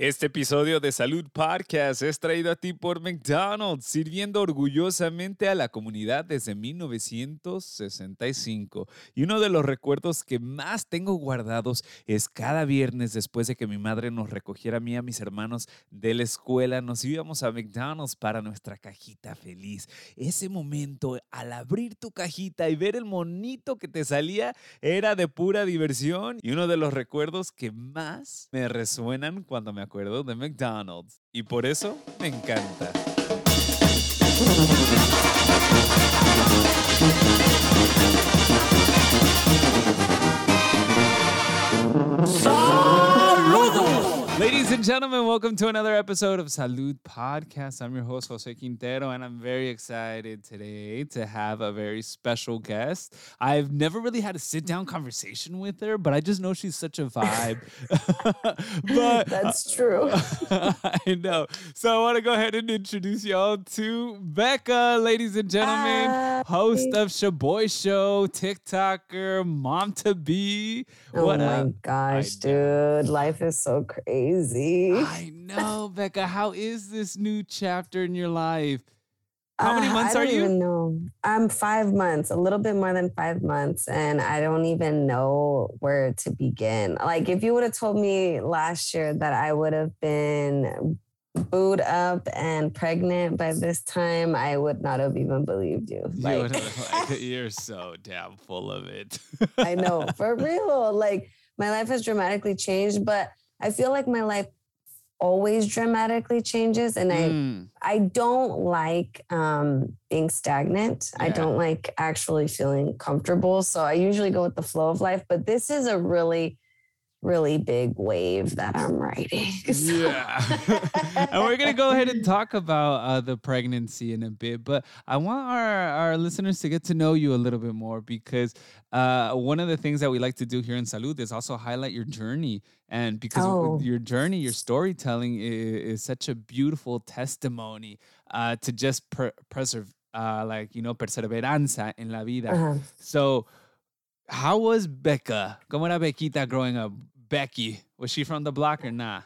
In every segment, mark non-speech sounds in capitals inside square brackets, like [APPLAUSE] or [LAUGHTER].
Este episodio de Salud Podcast es traído a ti por McDonald's, sirviendo orgullosamente a la comunidad desde 1965. Y uno de los recuerdos que más tengo guardados es cada viernes después de que mi madre nos recogiera a mí y a mis hermanos de la escuela, nos íbamos a McDonald's para nuestra cajita feliz. Ese momento, al abrir tu cajita y ver el monito que te salía, era de pura diversión y uno de los recuerdos que más me resuenan cuando me acuerdo de McDonald's y por eso me encanta. Ladies and gentlemen, welcome to another episode of Salud Podcast. I'm your host, Jose Quintero, and I'm very excited today to have a very special guest. I've never really had a sit down conversation with her, but I just know she's such a vibe. [LAUGHS] but [LAUGHS] That's true. [LAUGHS] I know. So I want to go ahead and introduce y'all to Becca, ladies and gentlemen, Hi. host of Shaboy Show, TikToker, mom to be. Oh what my up? gosh, dude. Life is so crazy crazy. I [LAUGHS] know, Becca. How is this new chapter in your life? How many uh, months uh, are you? Even know. I'm five months, a little bit more than five months, and I don't even know where to begin. Like, if you would have told me last year that I would have been booed up and pregnant by this time, I would not have even believed you. Like, [LAUGHS] you are so damn full of it. I know, for [LAUGHS] real. Like, my life has dramatically changed, but I feel like my life always dramatically changes and mm. I I don't like um, being stagnant. Yeah. I don't like actually feeling comfortable. So I usually go with the flow of life, but this is a really really big wave that I'm riding. [LAUGHS] So. Yeah. [LAUGHS] and we're going to go ahead and talk about uh, the pregnancy in a bit, but I want our, our listeners to get to know you a little bit more because uh, one of the things that we like to do here in Salud is also highlight your journey. And because oh. your journey, your storytelling is, is such a beautiful testimony uh, to just per- preserve, uh, like, you know, perseveranza in la vida. Uh-huh. So, how was Becca? ¿Cómo era Bequita growing up? Becky, was she from the block or not?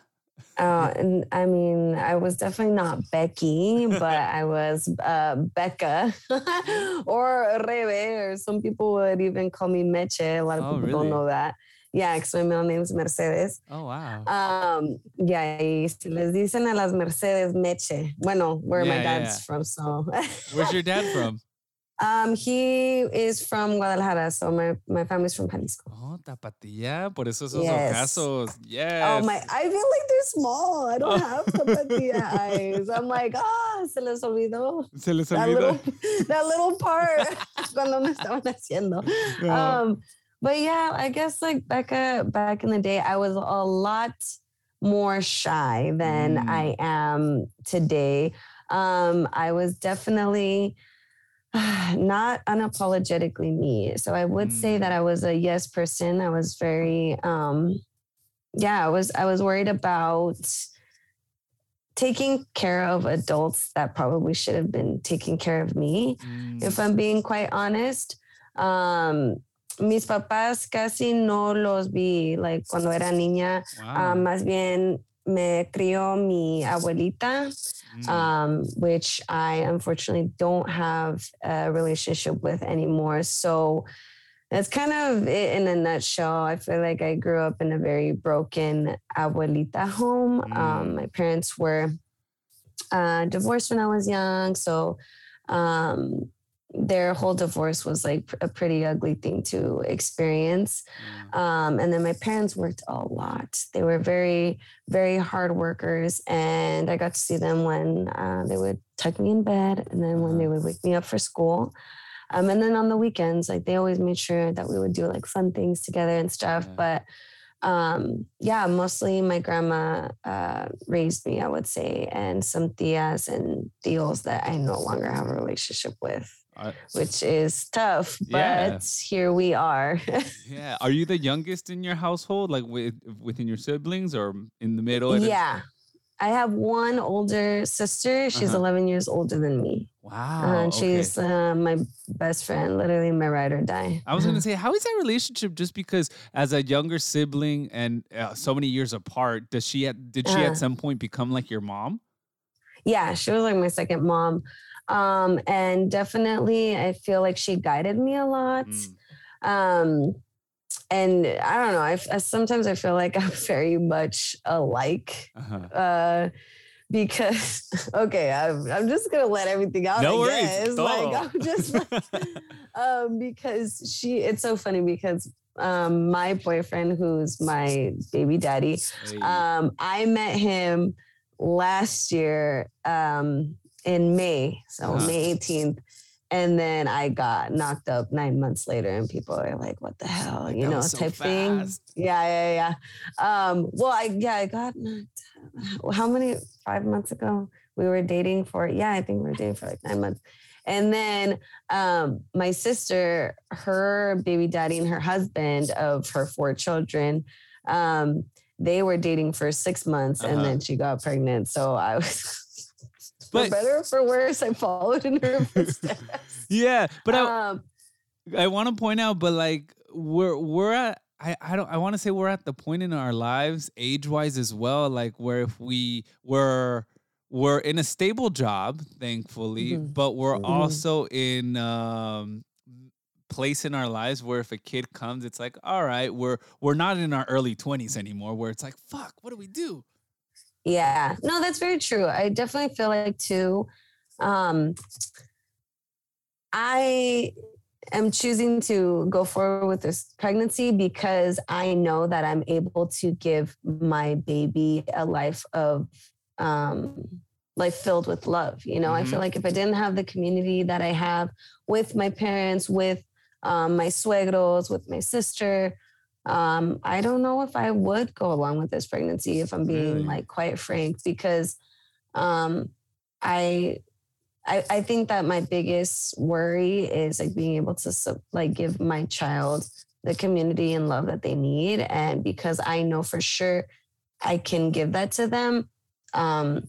Uh, and I mean, I was definitely not Becky, but I was uh, Becca [LAUGHS] or Rebe, or some people would even call me Meche. A lot of oh, people really? don't know that. Yeah, because my middle name is Mercedes. Oh, wow. Um, yeah, y si les dicen a las Mercedes Meche. Bueno, where yeah, my dad's yeah. from, so. Where's your dad [LAUGHS] from? Um, he is from Guadalajara, so my, my family's from Jalisco. Oh, tapatía, por eso esos yes. ocasos. Yes. Oh my, I feel like they're small. I don't have tapatía [LAUGHS] eyes. I'm like, ah, oh, se les olvidó. Se les olvidó. That little, [LAUGHS] that little part [LAUGHS] cuando me estaban haciendo. Um, but yeah, I guess like Becca, back in the day, I was a lot more shy than mm. I am today. Um, I was definitely [SIGHS] not unapologetically me. So I would mm. say that I was a yes person. I was very um yeah, I was I was worried about taking care of adults that probably should have been taking care of me, mm. if I'm being quite honest. Um mis papás casi no los vi, like cuando era niña, wow. um, más bien me crió mi abuelita, mm. um, which I unfortunately don't have a relationship with anymore. So that's kind of it in a nutshell. I feel like I grew up in a very broken abuelita home. Mm. Um, my parents were uh, divorced when I was young. So um, their whole divorce was like a pretty ugly thing to experience. Mm. Um, and then my parents worked a lot. They were very, very hard workers. And I got to see them when uh, they would tuck me in bed and then when they would wake me up for school. Um, and then on the weekends, like they always made sure that we would do like fun things together and stuff. But um, yeah, mostly my grandma uh, raised me, I would say, and some tias and tios that I no longer have a relationship with, Uh, which is tough. But Yeah. here we are. [LAUGHS] yeah. Are you the youngest in your household, like with within your siblings, or in the middle? yeah. I have one older sister. She's Uh-huh. 11 years older than me. Wow. and okay. she's uh, my best friend, literally my ride or die. I was gonna [LAUGHS] say, how is that relationship? Just because as a younger sibling and uh, so many years apart, does she at did she Uh. at some point become like your mom? yeah, she was like my second mom. Um, and definitely I feel like she guided me a lot. Mm. Um, and I don't know, I, I sometimes I feel like [LAUGHS] I'm very much alike. Uh-huh. Uh because [LAUGHS] okay, I'm, I'm just gonna let everything out. No I worries. guess. todo. Like I'm just [LAUGHS] like, um because she it's so funny because um my boyfriend who's my baby daddy um, I met him last year um, in May, so. May 18th. And then I got knocked up nine months later, and people are like, "What the hell?" You that know, so type thing. Yeah, yeah, yeah. Um, well, I yeah, I got knocked. How many? Five months ago, we were dating for yeah, I think we were dating for like nine months. And then um, my sister, her baby daddy and her husband of her four children, um, they were dating for six months and Uh-huh. then she got pregnant. So I was, for better or for worse, I followed in her [LAUGHS] footsteps. yeah, but I, um, I want to point out, but like we're we're at I, I don't I want to say we're at the point in our lives age wise as well, like where if we were we're in a stable job, thankfully, Mhm. but we're Mhm. also in um place in our lives where if a kid comes, it's like, all right, we're we're not in our early twenties anymore, where it's like, fuck, what do we do? Yeah, no, that's very true. I definitely feel like too. Um, I am choosing to go forward with this pregnancy because I know that I'm able to give my baby a life of um, life filled with love. You know, I Mhm. feel like if I didn't have the community that I have with my parents, with um, my suegros, with my sister, um, I don't know if I would go along with this pregnancy if I'm being Really? like quite frank because um, I, I I think that my biggest worry is like being able to like give my child the community and love that they need and because I know for sure I can give that to them um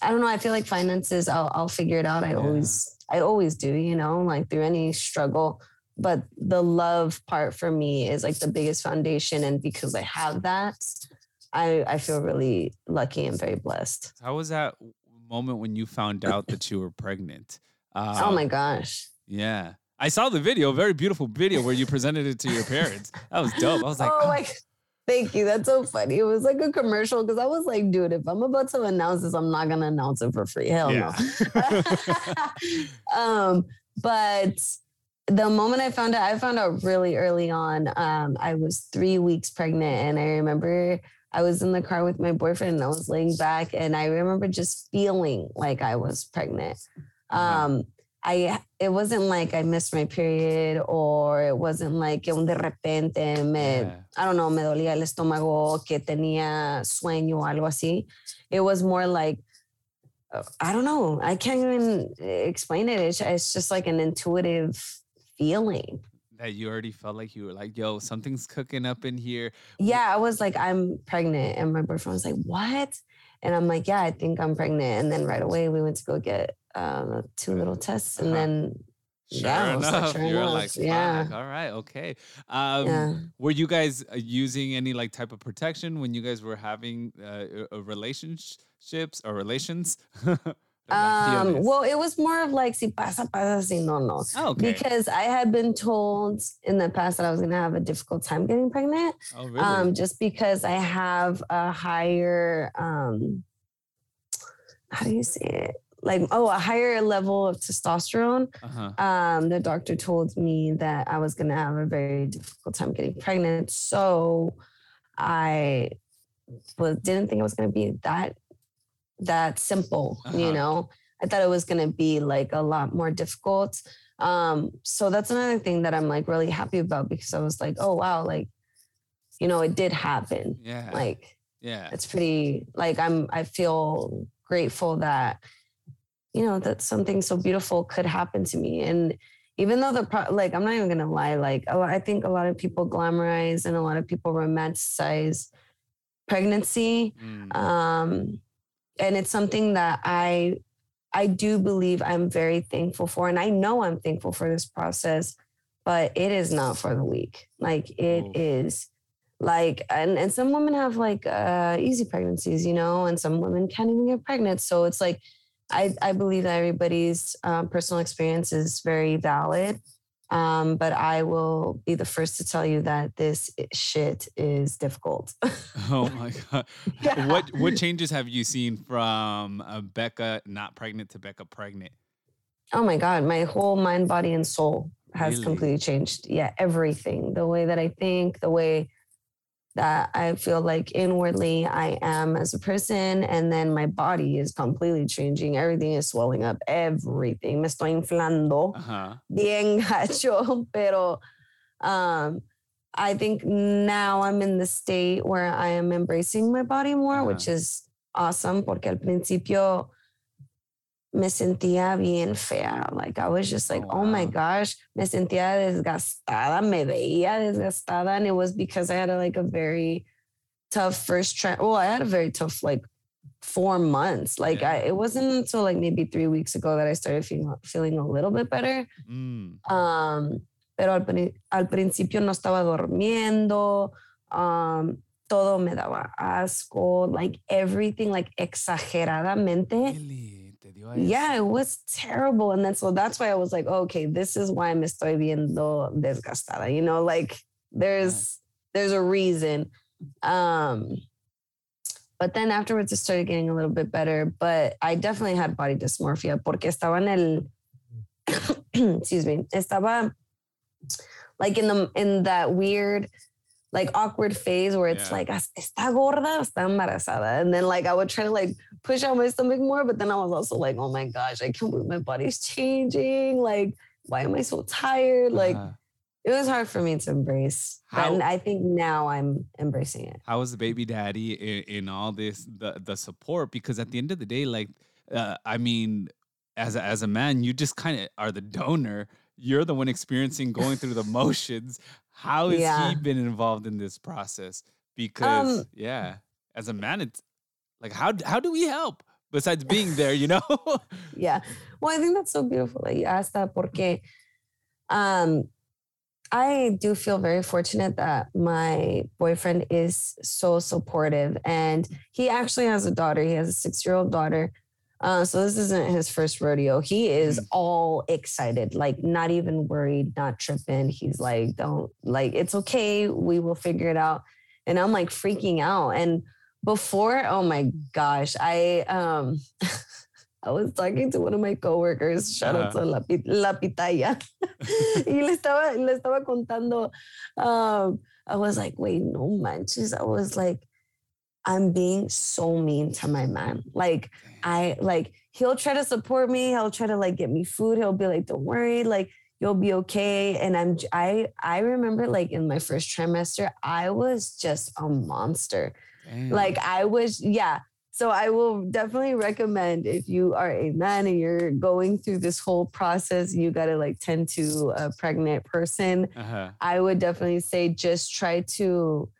I don't know I feel like finances I'll I'll figure it out I Yeah. always I always do you know like through any struggle but the love part for me is like the biggest foundation and because I have that I I feel really lucky and very blessed. How was that moment when you found [COUGHS] out that you were pregnant? Uh, oh my gosh. Yeah. I saw the video, very beautiful video where you presented it to your parents. That was dope. I was like, oh oh, my thank you. That's so funny. It was like a commercial because I was like, dude, if I'm about to announce this, I'm not gonna announce it for free. Hell Yeah. no. [LAUGHS] um, but the moment I found out, I found out really early on. Um, I was three weeks pregnant, and I remember I was in the car with my boyfriend, and I was laying back, and I remember just feeling like I was pregnant. Um, I it wasn't like I missed my period, or it wasn't like un de repente me Yeah. I don't know, me dolía el estómago, que tenía sueño algo así. It was more like, uh, I don't know. I can't even explain it. It's, it's just like an intuitive feeling. that you already felt like you were like, yo, something's cooking up in here. Yeah, I was like, I'm pregnant. And my boyfriend was like, what? And I'm like, yeah, I think I'm pregnant. And then right away we went to go get um, two little tests. And Uh-huh. then, Sure Yeah, I was like, enough. sure You're enough, like, yeah. all right, okay. Um, yeah. Were you guys uh, using any like type of protection when you guys were having uh, uh, relationships or relations? [LAUGHS] Um, well, it was more of like, si pasa, pasa, si no, no. oh, okay. because I had been told in the past that I was going to have a difficult time getting pregnant. oh, really? Um, just because I have a higher, um, how do you say it? Like, oh, a higher level of testosterone. uh-huh. Um, the doctor told me that I was going to have a very difficult time getting pregnant. So I was, didn't think it was going to be that that simple, Uh-huh. you know. I thought it was going to be like a lot more difficult. Um, so that's another thing that I'm like really happy about because I was like, oh wow, like you know, it did happen. Yeah. Like yeah. it's pretty like I'm I feel grateful that you know that something so beautiful could happen to me and even though the pro- like I'm not even gonna lie like a lot, I think a lot of people glamorize and a lot of people romanticize pregnancy Mm. um and it's something that I I do believe I'm very thankful for and I know I'm thankful for this process but it is not for the weak. Like it Oof. is like and and some women have like uh easy pregnancies you know and some women can't even get pregnant. So it's like i i believe that everybody's um, personal experience is very valid um but i will be the first to tell you that this shit is difficult [LAUGHS] [LAUGHS] Oh my god. Yeah. What what changes have you seen from uh, Becca not pregnant to Becca pregnant? oh my god my whole mind body and soul has Really? completely changed yeah everything the way that i think the way that i feel like inwardly i am as a person and then my body is completely changing. Everything is swelling up. Everything. Me estoy inflando Uh-huh. bien [LAUGHS] gacho pero um i think now i'm in the state where i am embracing my body more which is awesome porque al principio me sentía bien fea. Like I was just like, Oh, oh, my gosh, me sentía desgastada, me veía desgastada. And it was because I had a, like a very tough first try. Well, I had a very tough like four months. Like I, it wasn't until like maybe three weeks ago that I started feeling, feeling a little bit better. Mm. Um, pero al, al principio no estaba durmiendo. Um, todo me daba asco, like everything, like exageradamente. Really? Yeah, it was terrible. And then so that's why I was like, okay, this is why me estoy viendo desgastada. You know, like there's there's a reason. Um but then afterwards it started getting a little bit better. But I definitely had body dysmorphia porque estaba en el [COUGHS] excuse me, estaba like in the in that weird like awkward phase where it's Yeah. like "¿As- está gorda está embarazada. And then like I would try to like push out my stomach more but then I was also like oh my gosh I can't believe my body's changing. Like why am I so tired? Like Uh-huh. it was hard for me to embrace How- and I think now I'm embracing it. How was the baby daddy in, in all this the the support? Because at the end of the day like uh, i mean as a, as a man you just kind of are the donor. You're the one experiencing going through the [LAUGHS] motions how has Yeah. he been involved in this process because Um, yeah as a man it's like how how do we help besides being [LAUGHS] there you know yeah. Well, I think that's so beautiful that you asked that porque um I do feel very fortunate that my boyfriend is so supportive and he actually has a daughter. He has a 6-year-old daughter. Uh, so this isn't his first rodeo. He is Mm. all excited, like not even worried, not tripping. He's like, don't like it's okay. We will figure it out. And I'm like freaking out. And before, oh my gosh, I um [LAUGHS] I was talking to one of my coworkers, shout out to La, La Pitaya. [LAUGHS] y le estaba, le estaba contando. Um, I was like, wait, no manches. I was like, I'm being so mean to my man. Like, I like he'll try to support me. He'll try to like get me food. He'll be like, "Don't worry, like you'll be okay." And I'm I I remember like in my first trimester, I was just a monster. Damn. Like I was, yeah. So I will definitely recommend if you are a man and you're going through this whole process, you got to like tend to a pregnant person. uh-huh. I would definitely say just try to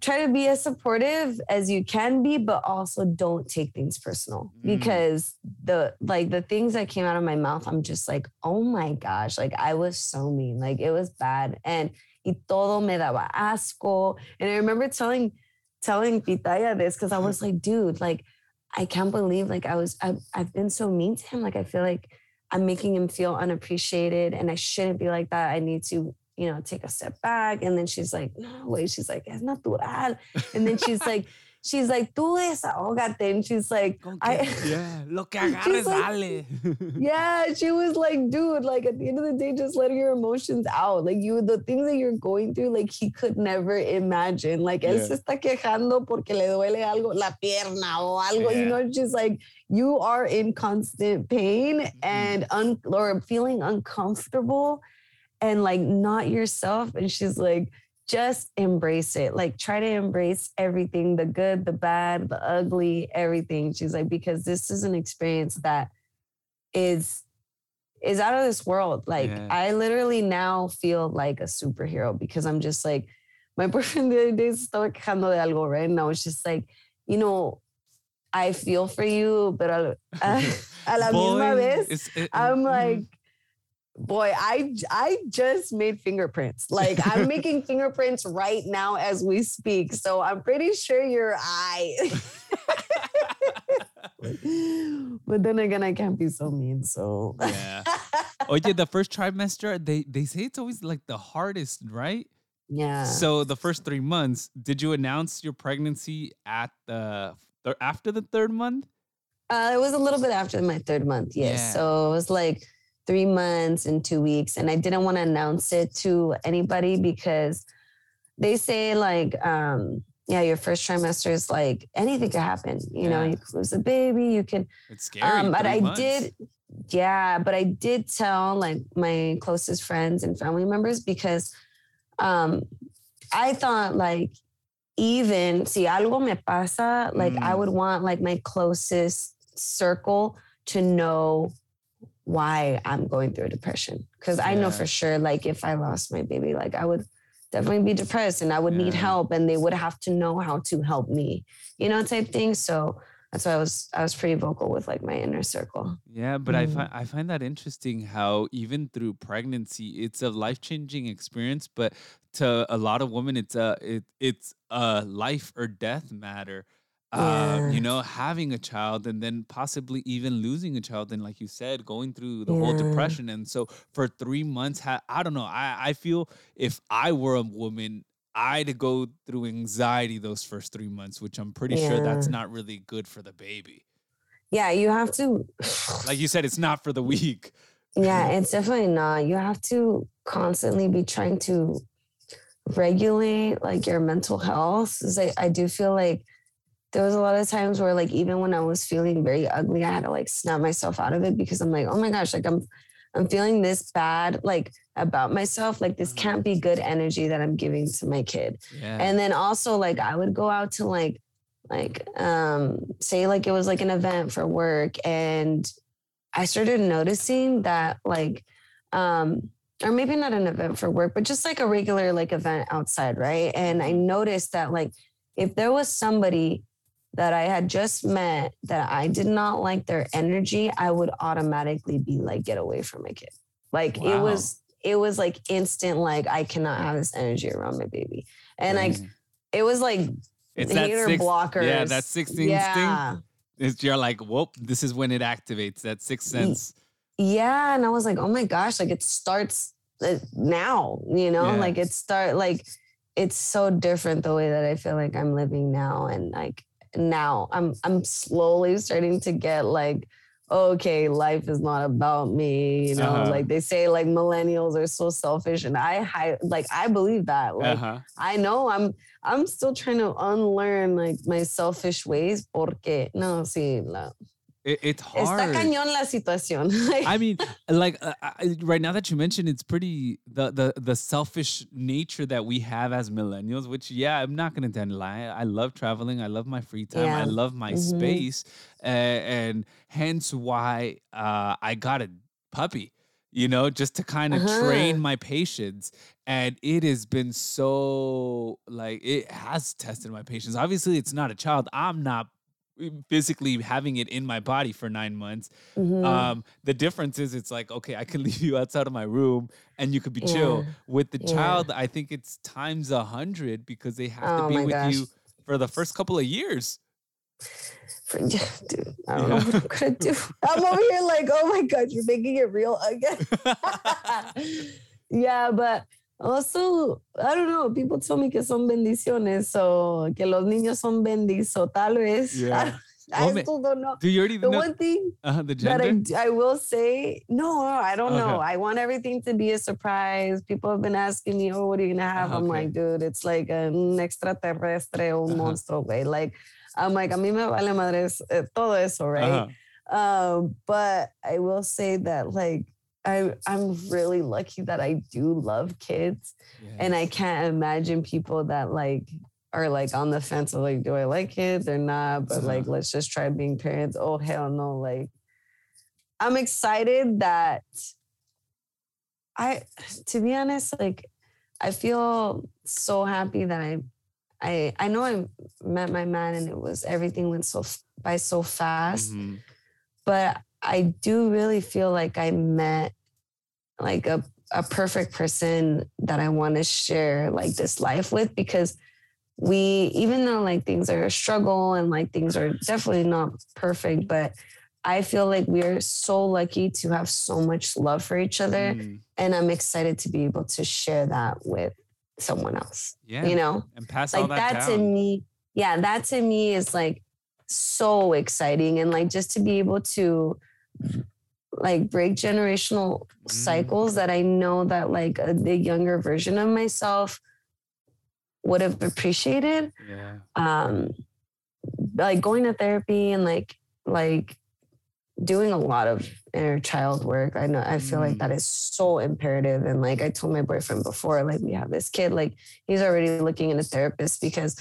try to be as supportive as you can be, but also don't take things personal Mm. because the like the things that came out of my mouth, I'm just like, oh my gosh, like I was so mean, like it was bad, and y todo me daba asco. And I remember telling telling Pitaya this because I was like, dude, like I can't believe like I was I've, I've been so mean to him. Like I feel like I'm making him feel unappreciated and I shouldn't be like that. I need to, you know, take a step back. And then she's like, no, wait, she's like, es natural. And then she's like, [LAUGHS] she's like, tú desahógate. And she's like, Con I- que- [LAUGHS] yeah lo que She's agarres like- dale yeah, she was like, dude, like at the end of the day, just let your emotions out. Like you, the things that you're going through, like he could never imagine. Like él Yeah. se está quejando porque le duele algo, la pierna o algo, you know, just like you are in constant pain Mm-hmm. and un- or feeling uncomfortable and like not yourself. And she's like, just embrace it. Like try to embrace everything, the good, the bad, the ugly, everything. She's like, because this is an experience that is is out of this world. Like Yeah. I literally now feel like a superhero because I'm just like, my [LAUGHS] boyfriend the other day estaba quejando de algo, right? And I was just like, you know, I feel for you, but a, a, a la misma vez, it- I'm mhm. like, boy, I I just made fingerprints. Like I'm making fingerprints right now as we speak. So I'm pretty sure your eye. [LAUGHS] but then again, I can't be so mean. So yeah. [LAUGHS] Oh yeah, the first trimester, they they say it's always like the hardest, right? yeah. So the first three months, did you announce your pregnancy at the th- after the third month? Uh, it was a little bit after my third month, yes. Yeah. So it was like three months and two weeks, and I didn't want to announce it to anybody because they say like, um, yeah, your first trimester is like anything could happen. You know, you could lose a baby, you can. It's scary. Um, but I months. did, yeah, but I did tell like my closest friends and family members because um, I thought like even si algo me pasa, like I Mm. would want like my closest circle to know why I'm going through a depression. Cause I know for sure, like if I lost my baby, like I would definitely be depressed and I would need help and they would have to know how to help me, you know, type thing. So that's why I was I was pretty vocal with like my inner circle. Yeah, but I Mm. find I find that interesting how even through pregnancy, it's a life changing experience, but to a lot of women, it's a it it's a life or death matter. Yeah. you know, having a child and then possibly even losing a child, and like you said, going through the whole depression. And so for three months, ha- I don't know. I I feel if I were a woman. I'd go through anxiety those first three months, which I'm pretty sure that's not really good for the baby. Yeah, you have to Like you said, it's not for the weak. Yeah, [LAUGHS] it's definitely not. You have to constantly be trying to regulate like your mental health. It's like I do feel like there was a lot of times where like even when I was feeling very ugly, I had to like snap myself out of it because I'm like, oh my gosh, like I'm I'm feeling this bad like about myself. Like this Mhm. can't be good energy that I'm giving to my kid. Yeah. And then also like I would go out to like like um say like it was like an event for work and I started noticing that like um or maybe not an event for work but just like a regular like event outside right and I noticed that like if there was somebody that I had just met that I did not like their energy I would automatically be like get away from my kid like it was it was like instant like I cannot have this energy around my baby and like Dang. it was like it's that hater sixth, blockers. Yeah, that sixth instinct. Yeah. It's you're like, whoop, this is when it activates that sixth sense. Yeah. And I was like, oh my gosh, like it starts uh, now, you know, Yeah. like it start like it's so different the way that I feel like I'm living now. And like now I'm I'm slowly starting to get like, okay, life is not about me. You know, Uh-huh. like they say like millennials are so selfish. And I hi- like I believe that. Like uh-huh. I know I'm I'm still trying to unlearn like my selfish ways porque no, sí, la, It, it's está cañón la situación. [LAUGHS] I mean, like uh, I, right now that you mentioned, it's pretty the the the selfish nature that we have as millennials. Which, yeah, I'm not gonna deny. I love traveling. I love my free time. I love my Mhm. space, uh, and hence why uh, I got a puppy. You know, just to kind of train Uh-huh. my patience, and it has been so like it has tested my patience. Obviously, it's not a child. I'm not physically having it in my body for nine months. mhm. Um, the difference is it's like, okay, I can [LAUGHS] leave you outside of my room and you could be chill. With the Yeah. child, I think it's times a hundred because they have Oh to be with gosh. you for the first couple of years. For- [LAUGHS] dude, I don't know what I'm gonna do. [LAUGHS] I'm over here like, oh my god, you're making it real again. yeah, but also, I don't know. People tell me que son bendiciones, so que los niños son bendizo. Tal vez. [LAUGHS] Yeah. I, Well, still don't know. Do you already The know one thing uh, the that? I, I will say, no, no, I don't know. I want everything to be a surprise. People have been asking me, oh, what are you gonna have? I'm like, dude, it's like an extraterrestre, un Uh-huh. monstruo, way. Like, I'm like, a mí me vale madres eh, todo eso, right? Uh-huh. Um, but I will say that, like, I I'm really lucky that I do love kids, yes. and I can't imagine people that like are like on the fence of like, do I like kids or not? But like, uh-huh. let's just try being parents. Oh hell no! Like, I'm excited that I, to be honest, like, I feel so happy that I, I I know I met my man and it was everything went so by so fast, mm-hmm. but I do really feel like I met like a, a perfect person that I want to share like this life with because we, even though like things are a struggle and like things are definitely not perfect, but I feel like we are so lucky to have so much love for each other. Mm. And I'm excited to be able to share that with someone else. Yeah. You know? And pass like that, that to me. Yeah, that to me is like so exciting. And like just to be able to like break generational mm. cycles that I know that like a, the younger version of myself would have appreciated. Yeah. Um, like going to therapy and like like doing a lot of inner child work. I know I feel mm. like that is so imperative. And like I told my boyfriend before, like we have this kid, like he's already looking in a therapist because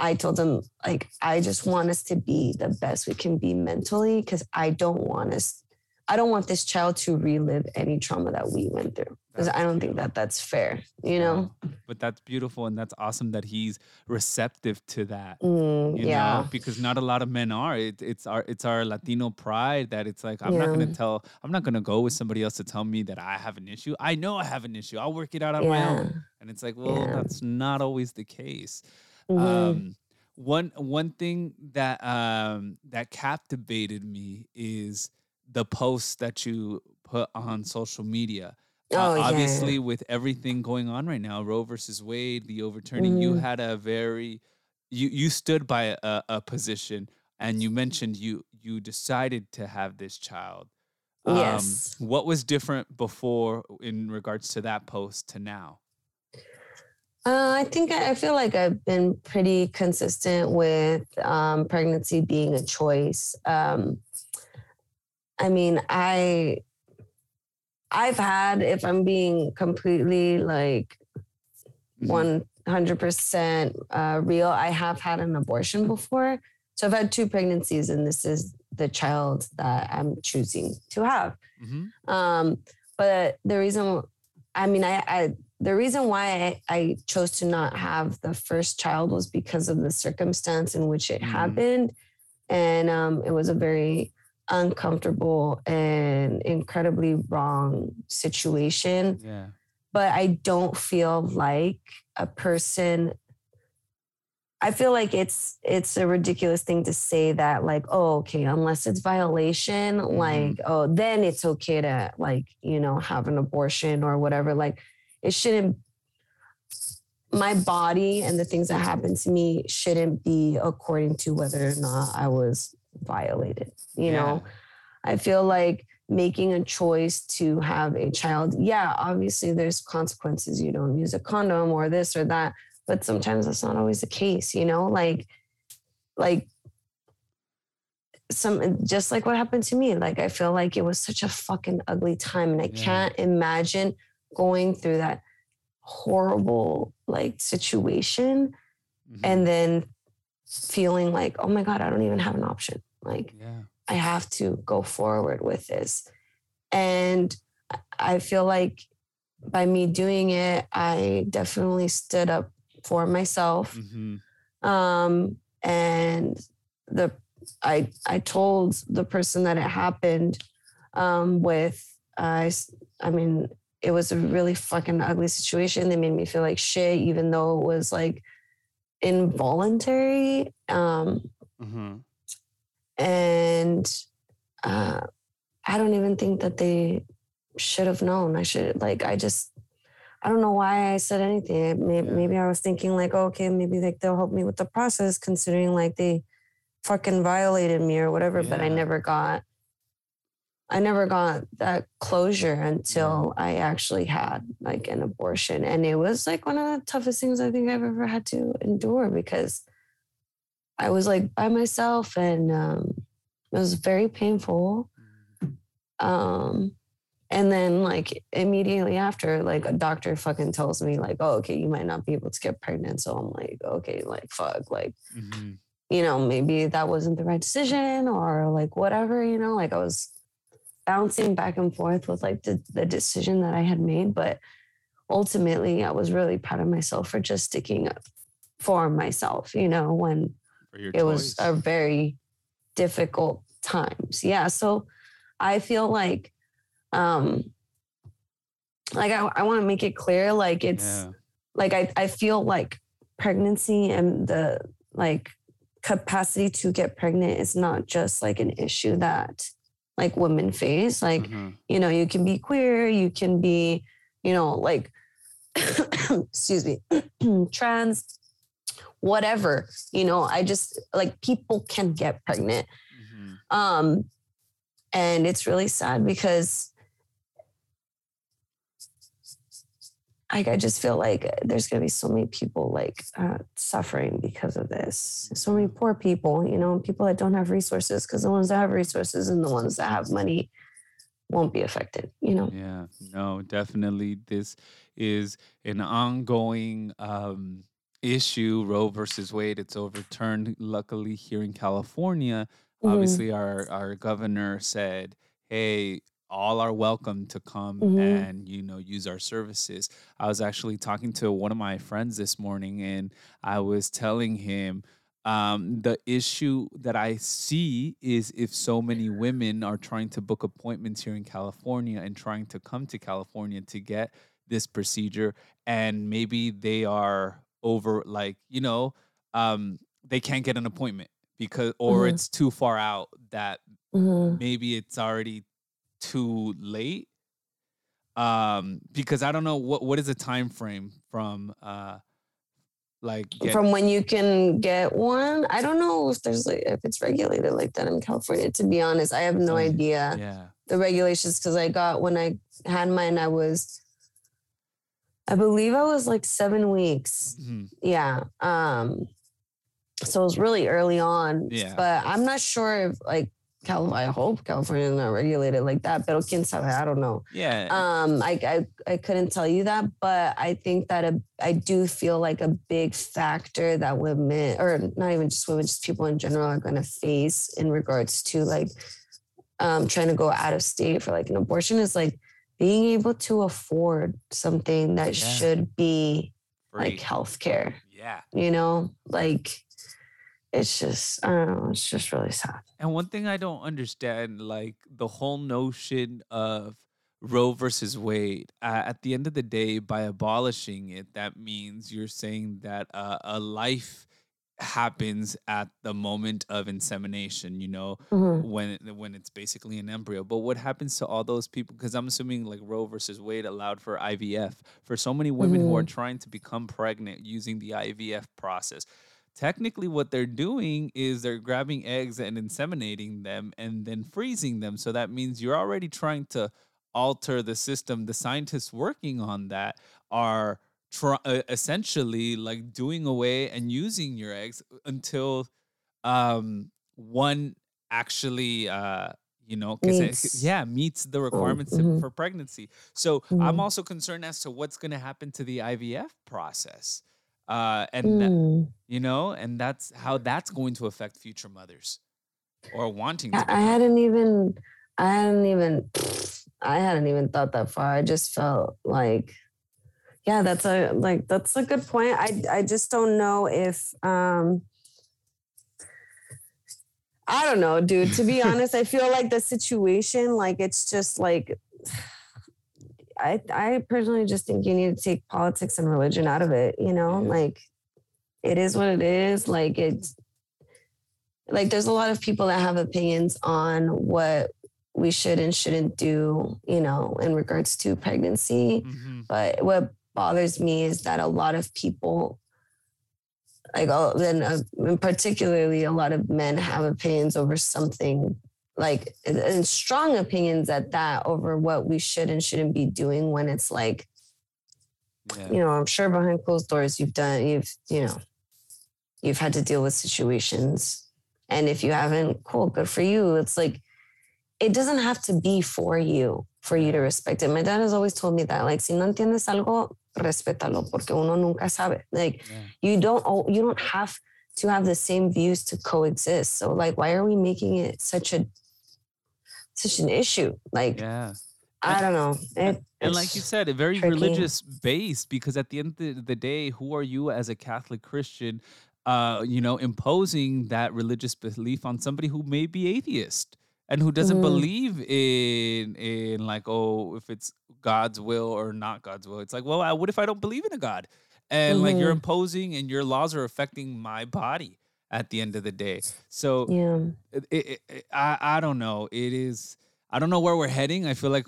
I told him like I just want us to be the best we can be mentally because I don't want us I don't want this child to relive any trauma that we went through because I don't think that that's fair, you know. But that's beautiful and that's awesome that he's receptive to that. Mm, you yeah, know? because not a lot of men are. It, it's our it's our Latino pride that it's like I'm yeah. not gonna tell. I'm not gonna go with somebody else to tell me that I have an issue. I know I have an issue. I'll work it out on yeah. my own. And it's like, well, yeah. that's not always the case. Mm-hmm. Um, one one thing that um, that captivated me is the posts that you put on social media. Uh, oh, uh, obviously, yeah. with everything going on right now, Roe versus Wade, the overturning, mm. you mm-hmm. had a very you you stood by a, a, position, and you mentioned you you decided to have this child. Um, yes. What was different before in regards to that post to now? Uh, I think I feel like I've been pretty consistent with um, pregnancy being a choice. Um, I mean, I I've had, if I'm being completely like mm-hmm. one hundred percent uh, real, I have had an abortion before. So I've had two pregnancies, and this is the child that I'm choosing to have. Mm-hmm. Um, but the reason, I mean, I, I the reason why I, I, chose to not have the first child was because of the circumstance in which it mm-hmm. happened, and um, it was a very uncomfortable and incredibly wrong situation. Yeah. But I don't feel like a person I feel like it's it's a ridiculous thing to say that like oh okay unless it's violation mm-hmm. like oh then it's okay to like you know have an abortion or whatever like it shouldn't my body and the things that happen to me shouldn't be according to whether or not I was violated. You yeah. know, I feel like making a choice to have a child, yeah, obviously there's consequences. You don't use a condom or this or that, but sometimes that's not always the case, you know, like, like, some just like what happened to me like i feel like it was such a fucking ugly time and i yeah. can't imagine going through that horrible like situation mm-hmm. and then feeling like oh my god i don't even have an option like, yeah. I have to go forward with this. And I feel like by me doing it, I definitely stood up for myself. Mm-hmm. Um, and the I I told the person that it happened um, with. I I mean, it was a really fucking ugly situation. They made me feel like shit, even though it was like involuntary. Um, mm-hmm and uh, I don't even think that they should have known. I should like I just I don't know why I said anything. Maybe, maybe I was thinking like, oh, okay, maybe like they'll help me with the process, considering like they fucking violated me or whatever. Yeah. But I never got, I never got that closure until. I actually had like an abortion, and it was like one of the toughest things I think I've ever had to endure because I was like by myself and um, it was very painful. Um, And then like immediately after, like a doctor fucking tells me like, oh, okay, you might not be able to get pregnant. So I'm like, okay, like fuck, like, mm-hmm. you know, maybe that wasn't the right decision or like whatever, you know, like I was bouncing back and forth with like the, the decision that I had made. But ultimately I was really proud of myself for just sticking up for myself, you know, when it was a very difficult times. Yeah. So I feel like um like I, I want to make it clear like it's yeah. like I, I feel like pregnancy and the like capacity to get pregnant is not just like an issue that like women face like mm-hmm. you know you can be queer you can be you know like [COUGHS] excuse me [COUGHS] trans whatever you know i just like people can get pregnant mm-hmm. um and it's really sad because like I just feel like there's gonna be so many people like uh, suffering because of this. So many poor people, you know, people that don't have resources, because the ones that have resources and the ones that have money won't be affected. You know. Yeah. No, definitely. This is an ongoing um, issue. Roe versus Wade. It's overturned. Luckily, here in California, mm-hmm. obviously, our our governor said, "Hey, all are welcome to come mm-hmm. and you know use our services i was actually talking to one of my friends this morning and i was telling him um, the issue that i see is if so many women are trying to book appointments here in california and trying to come to california to get this procedure and maybe they are over like you know um, they can't get an appointment because or mm-hmm. it's too far out that mm-hmm. maybe it's already too late um because i don't know what what is the time frame from uh like get- from when you can get one? I don't know if there's like if it's regulated like that in california to be honest i have no idea yeah. the regulations because i got when i had mine i was i believe i was like seven weeks. Mm-hmm. yeah um so it was really early on yeah. but i'm not sure if like Cal- I hope California is not regulated like that, but quién sabe? I don't know. Yeah. Um, I, I I couldn't tell you that, but I think that a, I do feel like a big factor that women, or not even just women, just people in general, are going to face in regards to like um, trying to go out of state for like an abortion is like being able to afford something that yeah. should be Free. like healthcare. Yeah. You know, like it's just I don't know, it's just really sad. And one thing I don't understand, like the whole notion of Roe versus Wade. Uh, at the end of the day, by abolishing it, that means you're saying that uh, a life happens at the moment of insemination you know mm-hmm. when when it's basically an embryo but what happens to all those people because i'm assuming like roe versus wade allowed for ivf for so many women mm-hmm. who are mm-hmm. trying to become pregnant using the ivf process technically what they're doing is they're grabbing eggs and inseminating them and then freezing them so that means you're already trying to alter the system the scientists working on that are uh, essentially like doing away and using your eggs until um one actually uh you know because yeah meets the requirements mm-hmm. for pregnancy so mm-hmm. i'm also concerned as to what's going to happen to the ivf process uh, and mm. you know, and that's how that's going to affect future mothers or wanting. to I hadn't even, I hadn't even, [SNIFFS] I hadn't even thought that far. I just felt like, yeah, that's a like that's a good point. I I just don't know if um I don't know, dude. To be [LAUGHS] honest, I feel like the situation, like it's just like I I personally just think you need to take politics and religion out of it. You know, like it is what it is. Like it's like there's a lot of people that have opinions on what we should and shouldn't do. You know, in regards to pregnancy. Mm-hmm. But what bothers me is that a lot of people like then uh, particularly a lot of men have opinions over something like and strong opinions at that over what we should and shouldn't be doing when it's like yeah. you know i'm sure behind closed doors you've done you've you know you've had to deal with situations and if you haven't cool good for you it's like it doesn't have to be for you for you to respect it. My dad has always told me that, like, si no entiendes algo, respétalo, porque uno nunca sabe. Like, Yeah. you don't, you don't have to have the same views to coexist. So, like, why are we making it such a, such an issue? Like, Yeah. I don't know. It, And like you said, a very tricky. religious base because at the end of the day, who are you as a Catholic Christian, uh, you know, imposing that religious belief on somebody who may be atheist and who doesn't Mhm. believe in in like, oh, if it's God's will or not God's will. It's like, well, I, what if I don't believe in a God? And like you're Mhm. imposing and your laws are affecting my body at the end of the day. So yeah. it, it, it- I, I don't know. It is. I don't know where we're heading. I feel like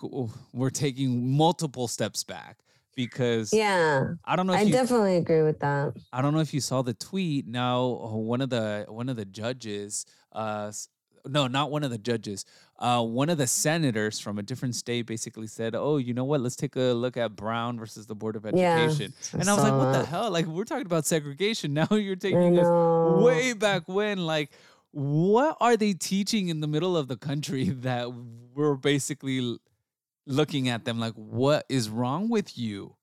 we're taking multiple steps back because Yeah. I don't know. If I you, definitely agree with that. I don't know if you saw the tweet. Now one of the one of the judges, uh, no, not one of the judges. Uh, one of the senators from a different state basically said, "Oh, you know what? Let's take a look at Brown versus the Board of Education." I and I was like, "What the hell? Like we're talking about segregation. [LAUGHS] Now you're taking this way back when like what are they teaching in the middle of the country [LAUGHS] that we're basically looking at them like what is wrong with you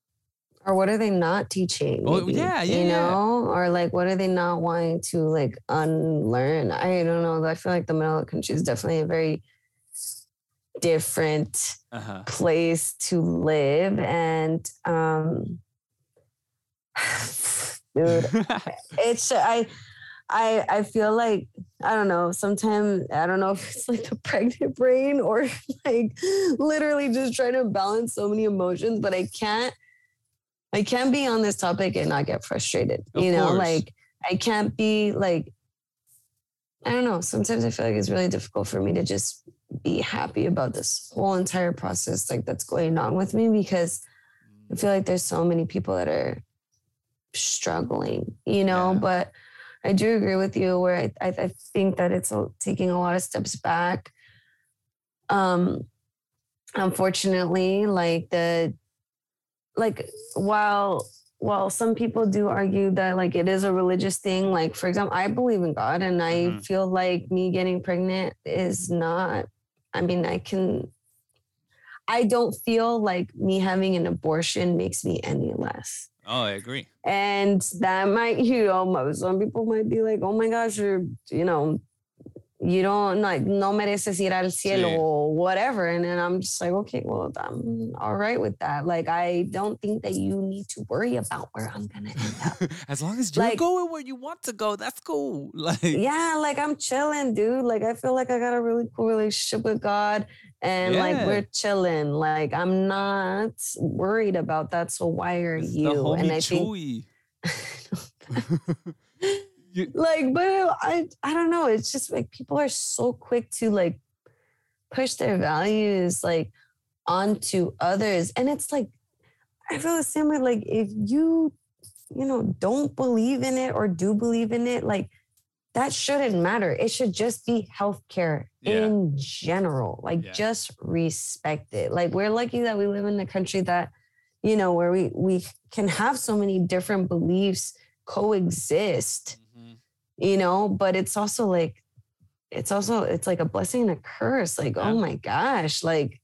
or what are they not teaching? Oh, yeah, yeah, You yeah. know, or like what are they not wanting to like unlearn? I don't know. I feel like the middle of the country is definitely a very different uh-huh place to live, and um, [SIGHS] dude, [LAUGHS] it's I. I, I feel like I don't know. Sometimes I don't know if it's like the [LAUGHS] pregnant brain or like literally just trying to balance so many emotions, but I can't I can't be on this topic and not get frustrated. Of you know, course. like I can't be like I don't know. Sometimes I feel like it's really difficult for me to just be happy about this whole entire process like that's going on with me because I feel like there's so many people that are struggling, you know, Yeah. but I do agree with you where I, I, I think that it's a- taking a lot of steps back. Um, unfortunately, like the, like while, while some people do argue that like it is a religious thing, like for example, I believe in God and I Mhm. feel like me getting pregnant is not, I mean, I can, I don't feel like me having an abortion makes me any less. oh i agree And that might, you know, some people might be like, oh my gosh, you're, you know, you don't like no mereces ir al cielo Sí. or whatever. And then I'm just like, okay, well, I'm all right with that. Like, I don't think that you need to worry about where I'm gonna end up. [LAUGHS] as long as you're Like- going where you want to go that's cool [LAUGHS] like yeah, like I'm chilling, dude. Like I feel like I got a really cool relationship with God. And like we're chilling. Like I'm not worried about that. So why are it's you? and I think chewy [LAUGHS] You- like but i i don't know it's just like people are so quick to like push their values like onto others and it's like i feel the same way like if you you know don't believe in it or do believe in it like that shouldn't matter it should just be healthcare Yeah. in general like Yeah. just respect it like we're lucky that we live in a country that you know where we we can have so many different beliefs coexist. You know but it's also like it's also it's like a blessing and a curse like Yeah. oh my gosh like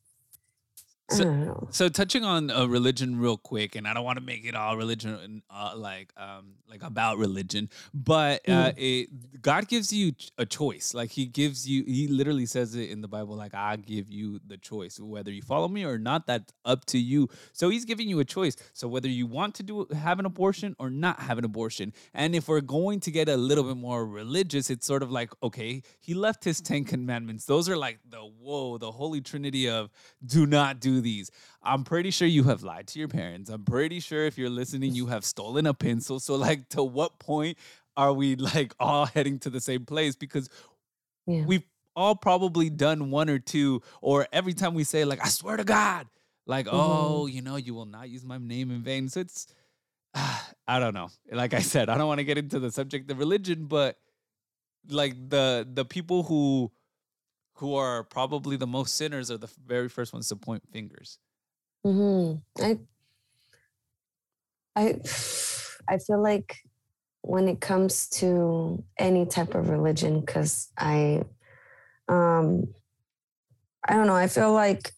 So- So touching on uh, religion real quick, and I don't want to make it all religion, uh, like um, like about religion, but uh, it, God gives you a choice. Like He gives you, He literally says it in the Bible, like I give you the choice, whether you follow me or not. That's up to you. So He's giving you a choice. So whether you want to do have an abortion or not have an abortion, and if we're going to get a little bit more religious, it's sort of like okay, He left His Ten Commandments. Those are like the whoa, the holy trinity of do not do these. I'm pretty sure you have lied to your parents. I'm pretty sure if you're listening, you have stolen a pencil. So, like, to what point are we like all heading to the same place? Because yeah we've all probably done one or two, or every time we say, like, I swear to God, like, Mhm. oh, you know, you will not use my name in vain. So it's, [SIGHS] I don't know. Like I said, I don't want to get into the subject of religion, but like the the people who who are probably the most sinners are the very first ones to point fingers. hmm I, I, I feel like when it comes to any type of religion, because I, um, I don't know, I feel like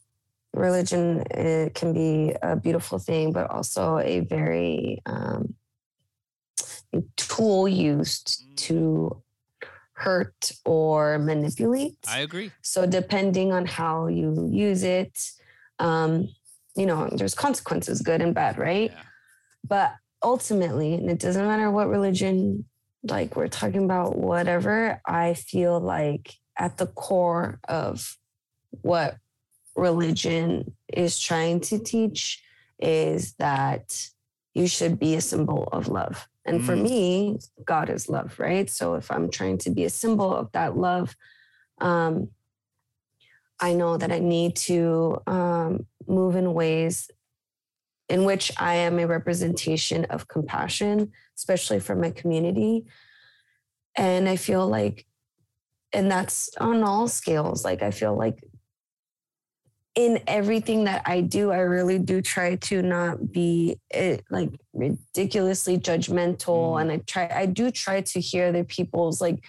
religion it can be a beautiful thing, but also a very um, tool used Mm. to hurt or manipulate. I agree. So depending on how you use it, um, you know, there's consequences, good and bad, right? Yeah. But ultimately, and it doesn't matter what religion, like we're talking about, whatever, I feel like at the core of what religion is trying to teach is that you should be a symbol of love. And for Mm. me, God is love, right? So if I'm trying to be a symbol of that love, um, I know that I need to um, move in ways in which I am a representation of compassion, especially for my community. And I feel like, and that's on all scales. Like, I feel like in everything that I do, I really do try to not be eh, like ridiculously judgmental. Mm. And I try, I do try to hear other people's like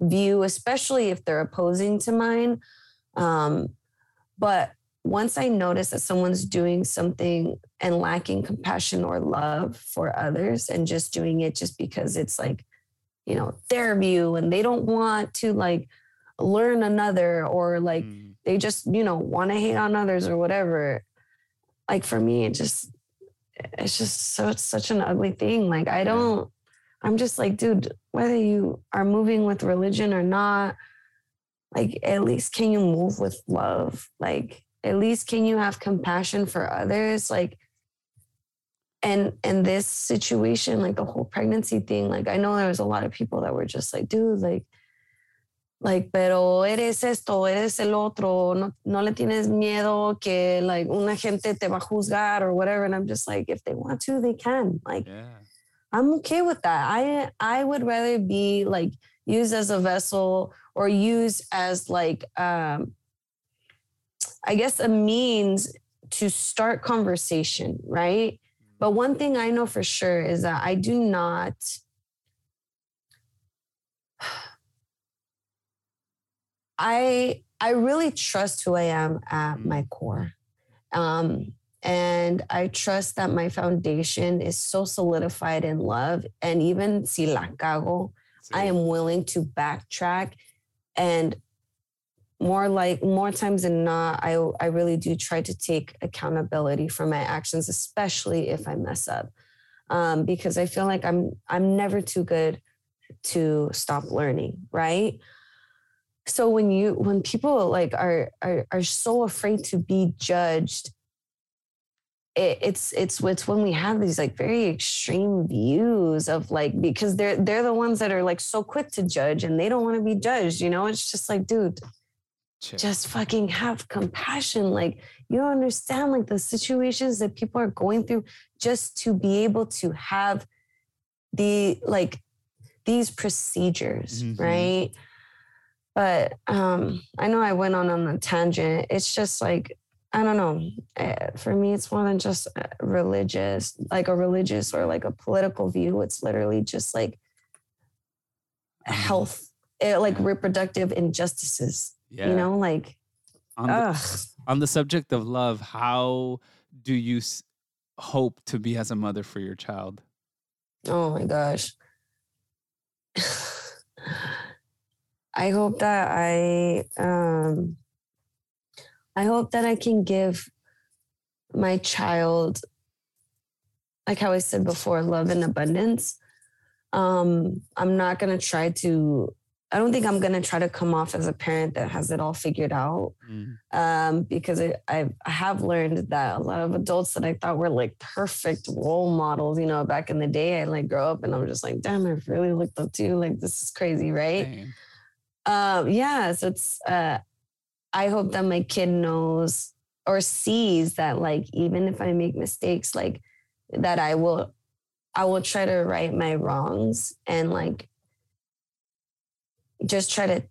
view, especially if they're opposing to mine. Um, but once I notice that someone's doing something and lacking compassion or love for others and just doing it just because it's like, you know, their view and they don't want to like learn another or like Mm. they just, you know, want to hate on others or whatever. Like for me, it just, it's just so, it's such an ugly thing. Like I don't, I'm just like, dude, whether you are moving with religion or not, like at least can you move with love? Like at least can you have compassion for others? Like, and and this situation, like the whole pregnancy thing, like I know there was a lot of people that were just like, dude, like, like, pero eres esto, eres el otro, no, no le tienes miedo que like una gente te va a juzgar or whatever. And I'm just like, if they want to, they can. Like, Yeah. I'm okay with that. I I would rather be like used as a vessel or used as like um I guess a means to start conversation, right? But one thing I know for sure is that I do not I I really trust who I am at Mm. my core. Um and I trust that my foundation is so solidified in love. And even si la cago, I am willing to backtrack and more like more times than not, I I really do try to take accountability for my actions, especially if I mess up. Um, because I feel like I'm I'm never too good to stop learning, right? So when you when people like are are are so afraid to be judged, it, it's it's it's when we have these like very extreme views of like because they're they're the ones that are like so quick to judge and they don't want to be judged you know? It's just like dude just fucking have compassion. Like you don't understand like the situations that people are going through just to be able to have the like these procedures Mhm. right but um i know i went on on a tangent it's just like i don't know Eh, for me it's more than just uh, religious like a religious or like a political view it's literally just like Mhm. health eh, like reproductive injustices Yeah. you know like on the, on the subject of love, how do you s- hope to be as a mother for your child? oh my gosh i hope that i um i hope that i can give my child like how i said before love and abundance um i'm not going to try to i don't think i'm going to try to come off as a parent that has it all figured out Mm. um, because I, I I have learned that a lot of adults that I thought were like perfect role models, you know, back in the day, I like grow up and I'm just like, damn, I really looked up to you. Like this is crazy, right? Same. Um, yeah, so it's uh I hope that my kid knows or sees that like even if I make mistakes, like that I will I will try to right my wrongs and like just try to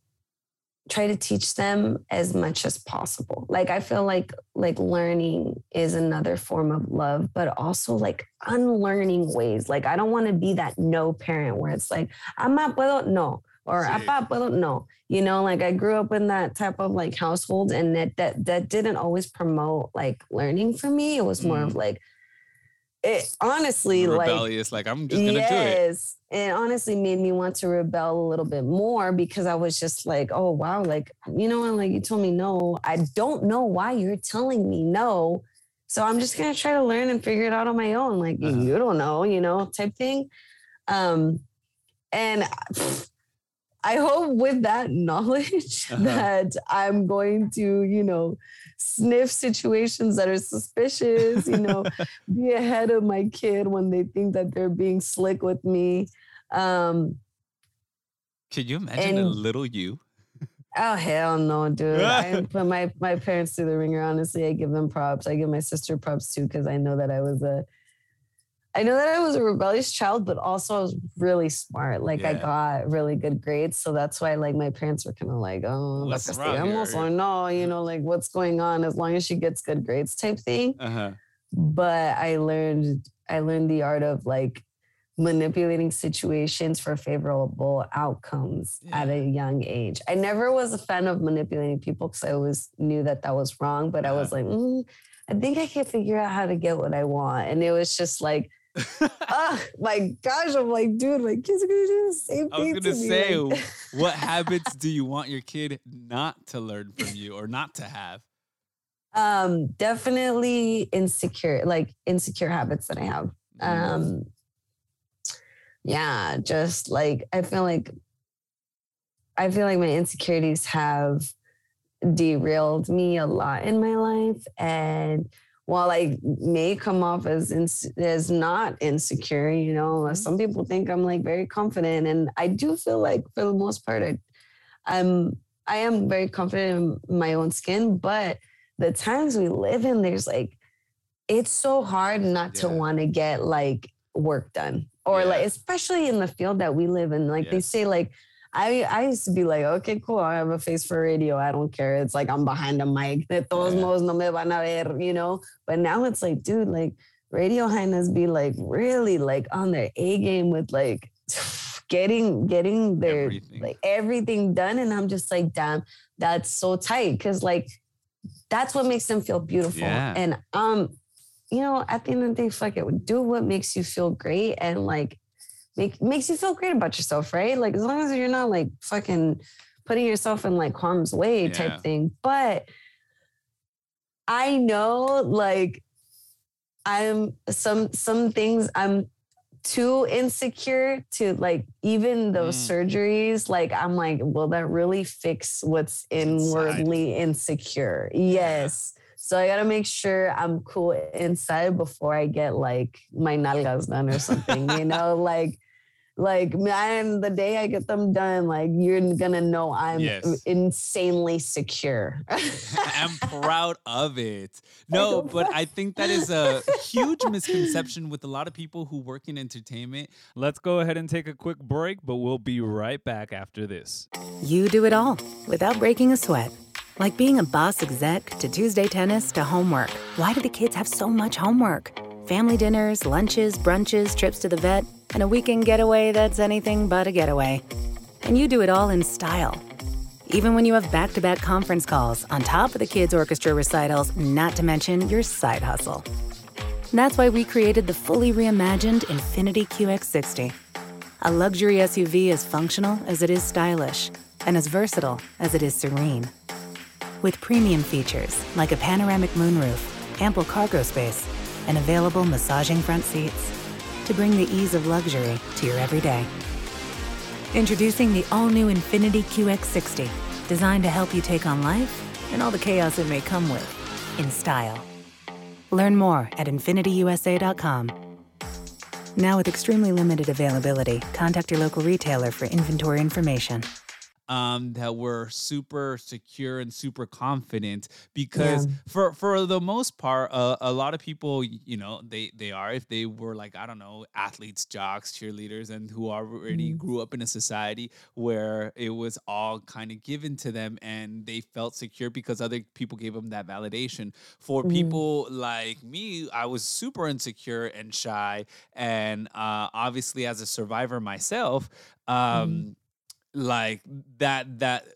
try to teach them as much as possible. Like I feel like like learning is another form of love, but also like unlearning ways. Like I don't want to be that no parent where it's like, I'm not puedo. No, or. "Apa, puedo?" no. You know, like I grew up in that type of like household, and that that that didn't always promote like learning for me. It was more of like it honestly like rebellious. Like, I'm just gonna do it. yes it honestly made me want to rebel a little bit more because i was just like oh wow like you know what like you told me no i don't know why you're telling me no so i'm just gonna try to learn and figure it out on my own like Uh-huh. you don't know you know type thing um and i hope with that knowledge [LAUGHS] Uh-huh. that i'm going to you know sniff situations that are suspicious you know [LAUGHS] be ahead of my kid when they think that they're being slick with me. Um, Can you imagine a little you? oh hell no, dude! I [LAUGHS] put my my parents through the ringer. Honestly, I give them props. I give my sister props too because I know that I was a, I know that I was a rebellious child, but also I was really smart. Like I got really good grades, so that's why like my parents were kind of like, oh, "Basta wrong here?" estudiamos or no, you know, like what's going on? As long as she gets good grades, type thing. Uh huh. but I learned I learned the art of like manipulating situations for favorable outcomes at a young age. I never was a fan of manipulating people because I always knew that that was wrong, but I was like, "Mm, I think I can figure out how to get what I want, and it was just like. Oh my gosh! I'm like, dude, my kids are gonna do the same I was thing. gonna to me. say, like- [LAUGHS] what habits do you want your kid not to learn from you or not to have? um, definitely insecure, like insecure habits that I have. Um yeah just like i feel like i feel like my insecurities have derailed me a lot in my life and while i may come off as ins- as not insecure you know mm-hmm. some people think i'm like very confident and i do feel like for the most part I, i'm i am very confident in my own skin but the times we live in there's like it's so hard not to want to get like work done or like especially in the field that we live in like they say like I, I used to be like, okay, cool. I have a face for radio. I don't care. It's like I'm behind a mic. De todos modos no me van a ver, you know? But now it's like, dude, like radio hyenas be like really like on their A game with like [SIGHS] getting getting their Everything. like everything done. And I'm just like, damn, that's so tight. Cause like that's what makes them feel beautiful. Yeah. And um, you know, at the end of the day, fuck it. Do what makes you feel great and like make makes you feel great about yourself, right? Like as long as you're not like fucking putting yourself in like harm's way type thing. But I know like I'm some some things I'm too insecure to like even those Mm. surgeries like i'm like will that really fix what's inwardly insecure yes so i gotta make sure i'm cool inside before i get like my nalgas done or something you know [LAUGHS] like like man the day i get them done like you're gonna know i'm Yes. insanely secure I'm [LAUGHS] proud of it. No, but I think that is a [LAUGHS] huge misconception with a lot of people who work in entertainment. Let's go ahead and take a quick break, but we'll be right back after this. You do it all without breaking a sweat. Like being a boss exec to Tuesday tennis to homework. Why do the kids have so much homework? Family dinners, lunches, brunches, trips to the vet, and a weekend getaway that's anything but a getaway. And you do it all in style. Even when you have back to back conference calls on top of the kids' orchestra recitals, not to mention your side hustle. That's why we created the fully reimagined Infiniti QX60. A luxury SUV as functional as it is stylish, and as versatile as it is serene. With premium features like a panoramic moonroof, ample cargo space, and available massaging front seats to bring the ease of luxury to your everyday. Introducing the all new Infiniti QX60, designed to help you take on life and all the chaos it may come with in style. Learn more at infinitiusa.com. Now, with extremely limited availability, contact your local retailer for inventory information. Um, that were super secure and super confident because for for the most part uh, a lot of people you know they they are if they were like i don't know athletes jocks cheerleaders and who already grew up in a society where it was all kind of given to them and they felt secure because other people gave them that validation. For people like me i was super insecure and shy and uh, obviously as a survivor myself um, like that that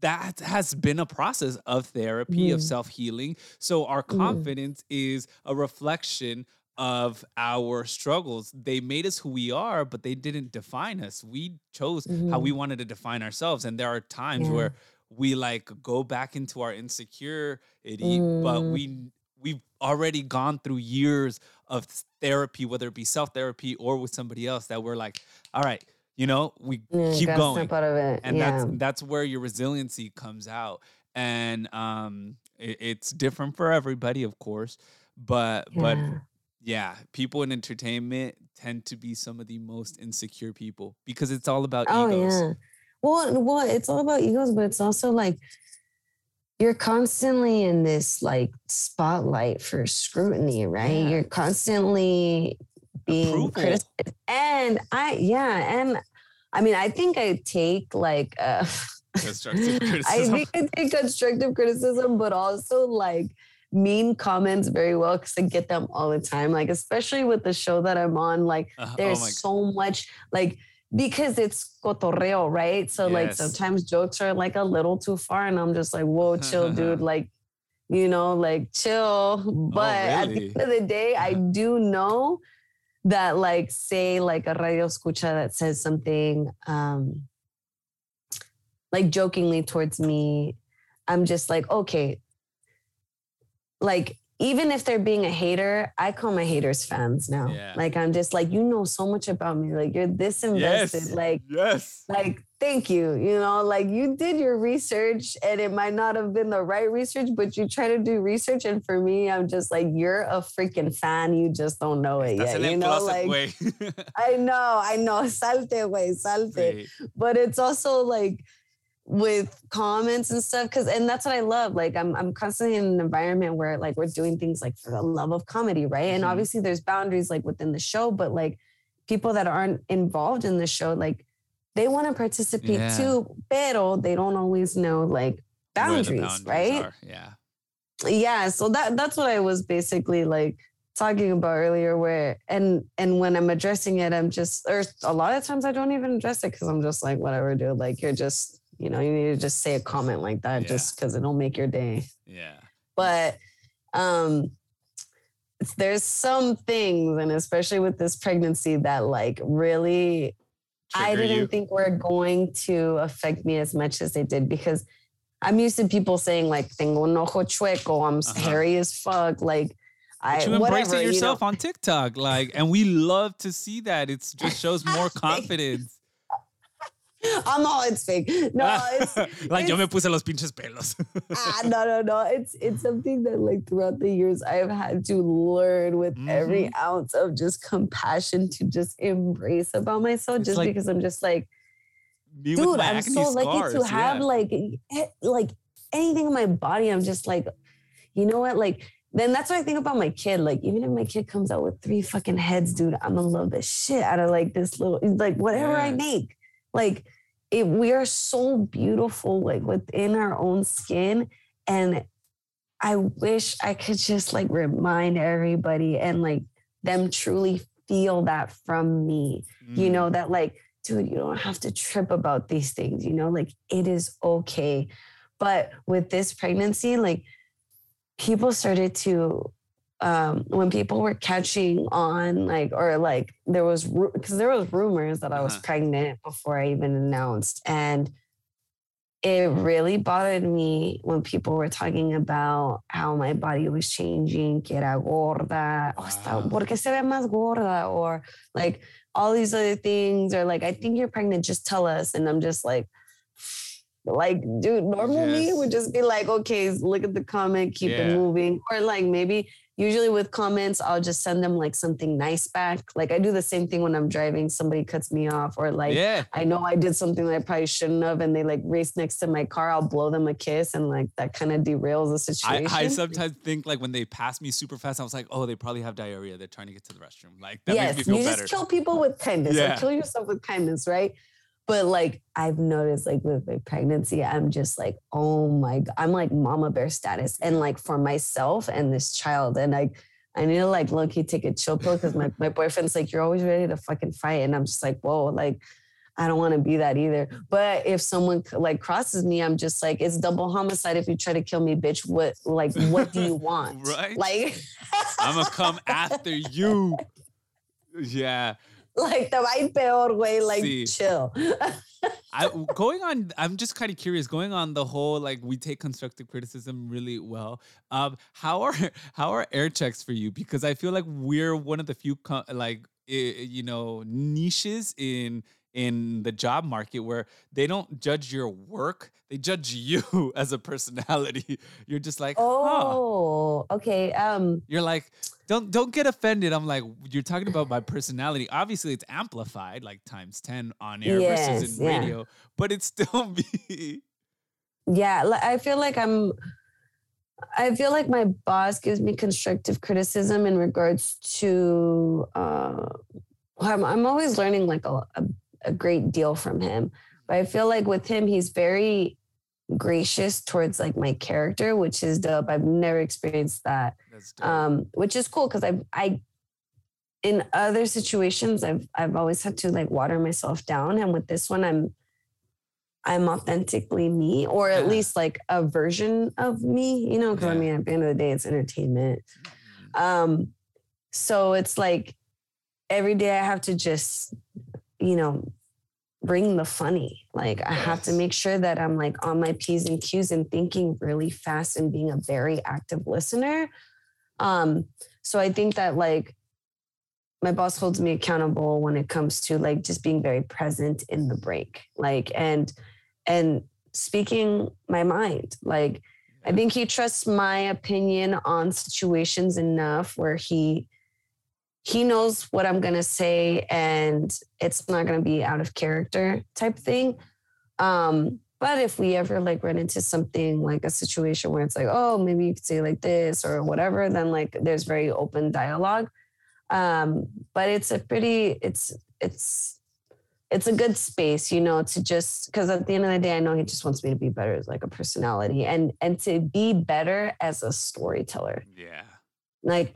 that has been a process of therapy of Mhm. self-healing so our Mhm. confidence is a reflection of our struggles they made us who we are but they didn't define us we chose how we wanted to define ourselves and there are times Yeah. where we like go back into our insecurity but Mm. we we've already gone through years of therapy whether it be self-therapy or with somebody else that we're like all right you know we Yeah, keep going Snap out of it. and that's that's where your resiliency comes out and um it, it's different for everybody of course but but Yeah. yeah people in entertainment tend to be some of the most insecure people because it's all about Oh egos yeah. Well, well, it's all about egos, but it's also like you're constantly in this like spotlight for scrutiny, right? Yeah. You're constantly being Approval. criticized. And I yeah, and I mean, I think I take like uh [LAUGHS] Constructive I think I take constructive criticism, but also like mean comments very well because I get them all the time. Like, especially with the show that I'm on, like Uh, there's oh so much like because it's cotorreo, right? So like sometimes jokes are like a little too far, and I'm just like, whoa, chill, dude. [LAUGHS] Like, you know, like chill. But at the end of the day, I do know that like say like a radio escucha that says something um like jokingly towards me, I'm just like, okay. Like even if they're being a hater, I call my haters fans now. Yeah. Like I'm just like, you know so much about me. Like you're this invested. yes Like, yes like, thank you. You know, like you did your research and it might not have been the right research, but you try to do research. And for me, I'm just like, you're a freaking fan. You just don't know it yet. You know, like [LAUGHS] [LAUGHS] I know, I know. Salte, way, salte Right. but it's also like with comments and stuff because and that's what i love like i'm i'm constantly in an environment where like we're doing things like for the love of comedy right and Mhm. obviously there's boundaries like within the show but like people that aren't involved in the show like they want to participate Yeah. too pero they don't always know like the boundaries, right are, yeah yeah so that that's what i was basically like talking about earlier where and and when i'm addressing it i'm just or a lot of times i don't even address it because i'm just like whatever dude like you're just you know you need to just say a comment like that Yeah. just because it'll make your day yeah but um there's some things and especially with this pregnancy that like really I didn't you. think were going to affect me as much as they did because I'm used to people saying like tengo un ojo chueco, I'm Uh-huh. hairy as fuck, like I But you embrace whatever, it you know. yourself on TikTok, like, and we love to see that. It just shows [LAUGHS] more confidence. I'm all it's fake. No, it's like yo me it's- puse los pinches pelos. ah, [LAUGHS] no, no, no. It's it's something that like throughout the years I've had to learn with every Mm-hmm. ounce of just compassion to just embrace about myself, It's just like- because I'm just like dude, I'm so lucky to scars, have yeah. like like anything in my body. I'm just like, you know what? Like, then that's what I think about my kid. Like, even if my kid comes out with three fucking heads, dude, I'm gonna love the shit out of like this little like whatever I Yes. make. Like, it we are so beautiful, like within our own skin. And I wish I could just like remind everybody and like them truly feel that from me you Mm. know that like dude you don't have to trip about these things you know like it is okay but with this pregnancy like people started to um when people were catching on like or like there was because there was rumors that i was Uh-huh. pregnant before i even announced and it really bothered me when people were talking about how my body was changing, que era gorda, o está, Wow. ¿por qué se ve más gorda? Or like all these other things, or like, I think you're pregnant, just tell us. And I'm just like, like, dude, normal me would just be like, okay, look at the comment, keep Yeah. it moving. Or like maybe usually with comments, I'll just send them like something nice back. Like I do the same thing when I'm driving, somebody cuts me off, or like yeah. I know I did something that I probably shouldn't have, and they like race next to my car. I'll blow them a kiss, and like that kind of derails the situation. I sometimes think like when they pass me super fast, I was like, oh, they probably have diarrhea. They're trying to get to the restroom. Like that yes, makes me you feel just kill people with kindness. Yeah. Or kill yourself with kindness, right? But like I've noticed, like with my pregnancy, I'm just like, oh my, god, I'm like mama bear status, and like for myself and this child, and like. I need to like low key take a chill pill because my, my boyfriend's like, you're always ready to fucking fight. And I'm just like, whoa, like I don't want to be that either. But if someone like crosses me, I'm just like, it's double homicide if you try to kill me, bitch. What like what do you [LAUGHS] want? Right. Like [LAUGHS] I'm gonna come after you. Yeah. [LAUGHS] like the right peor way, like Sí. chill. [LAUGHS] I going on I'm just kind of curious going on the whole like we take constructive criticism really well. Um how are [LAUGHS] how are air checks for you because I feel like we're one of the few co- like i- you know niches in in the job market where they don't judge your work, they judge you [LAUGHS] as a personality. [LAUGHS] You're just like, huh. oh, okay. Um, You're like, don't don't get offended. I'm like, you're talking about my personality. Obviously, it's amplified like times ten on air versus in yeah. radio, but it's still [LAUGHS] me. yeah, I feel like I'm. I feel like my boss gives me constructive criticism in regards to. Uh, I'm, I'm always learning like a, a, a great deal from him, but I feel like with him, he's very gracious towards like my character, which is dope. I've never experienced that. Um, which is cool because I I in other situations I've I've always had to like water myself down, and with this one I'm I'm authentically me, or at Yeah. least like a version of me, you know. Because I mean, at the end of the day, it's entertainment. Mhm. Um, so it's like every day I have to just, you know, bring the funny. Like I have to make sure that I'm like on my P's and Q's and thinking really fast and being a very active listener. Um, so I think that like my boss holds me accountable when it comes to like just being very present in the break. Like and and speaking my mind. Like I think he trusts my opinion on situations enough where he he knows what I'm gonna say and it's not gonna be out of character type thing. Um, but if we ever like run into something like a situation where it's like, oh, maybe you could say like this or whatever, then like there's very open dialogue. Um, but it's a pretty, it's it's it's a good space, you know, to just because at the end of the day, I know he just wants me to be better as like a personality and and to be better as a storyteller. yeah. Like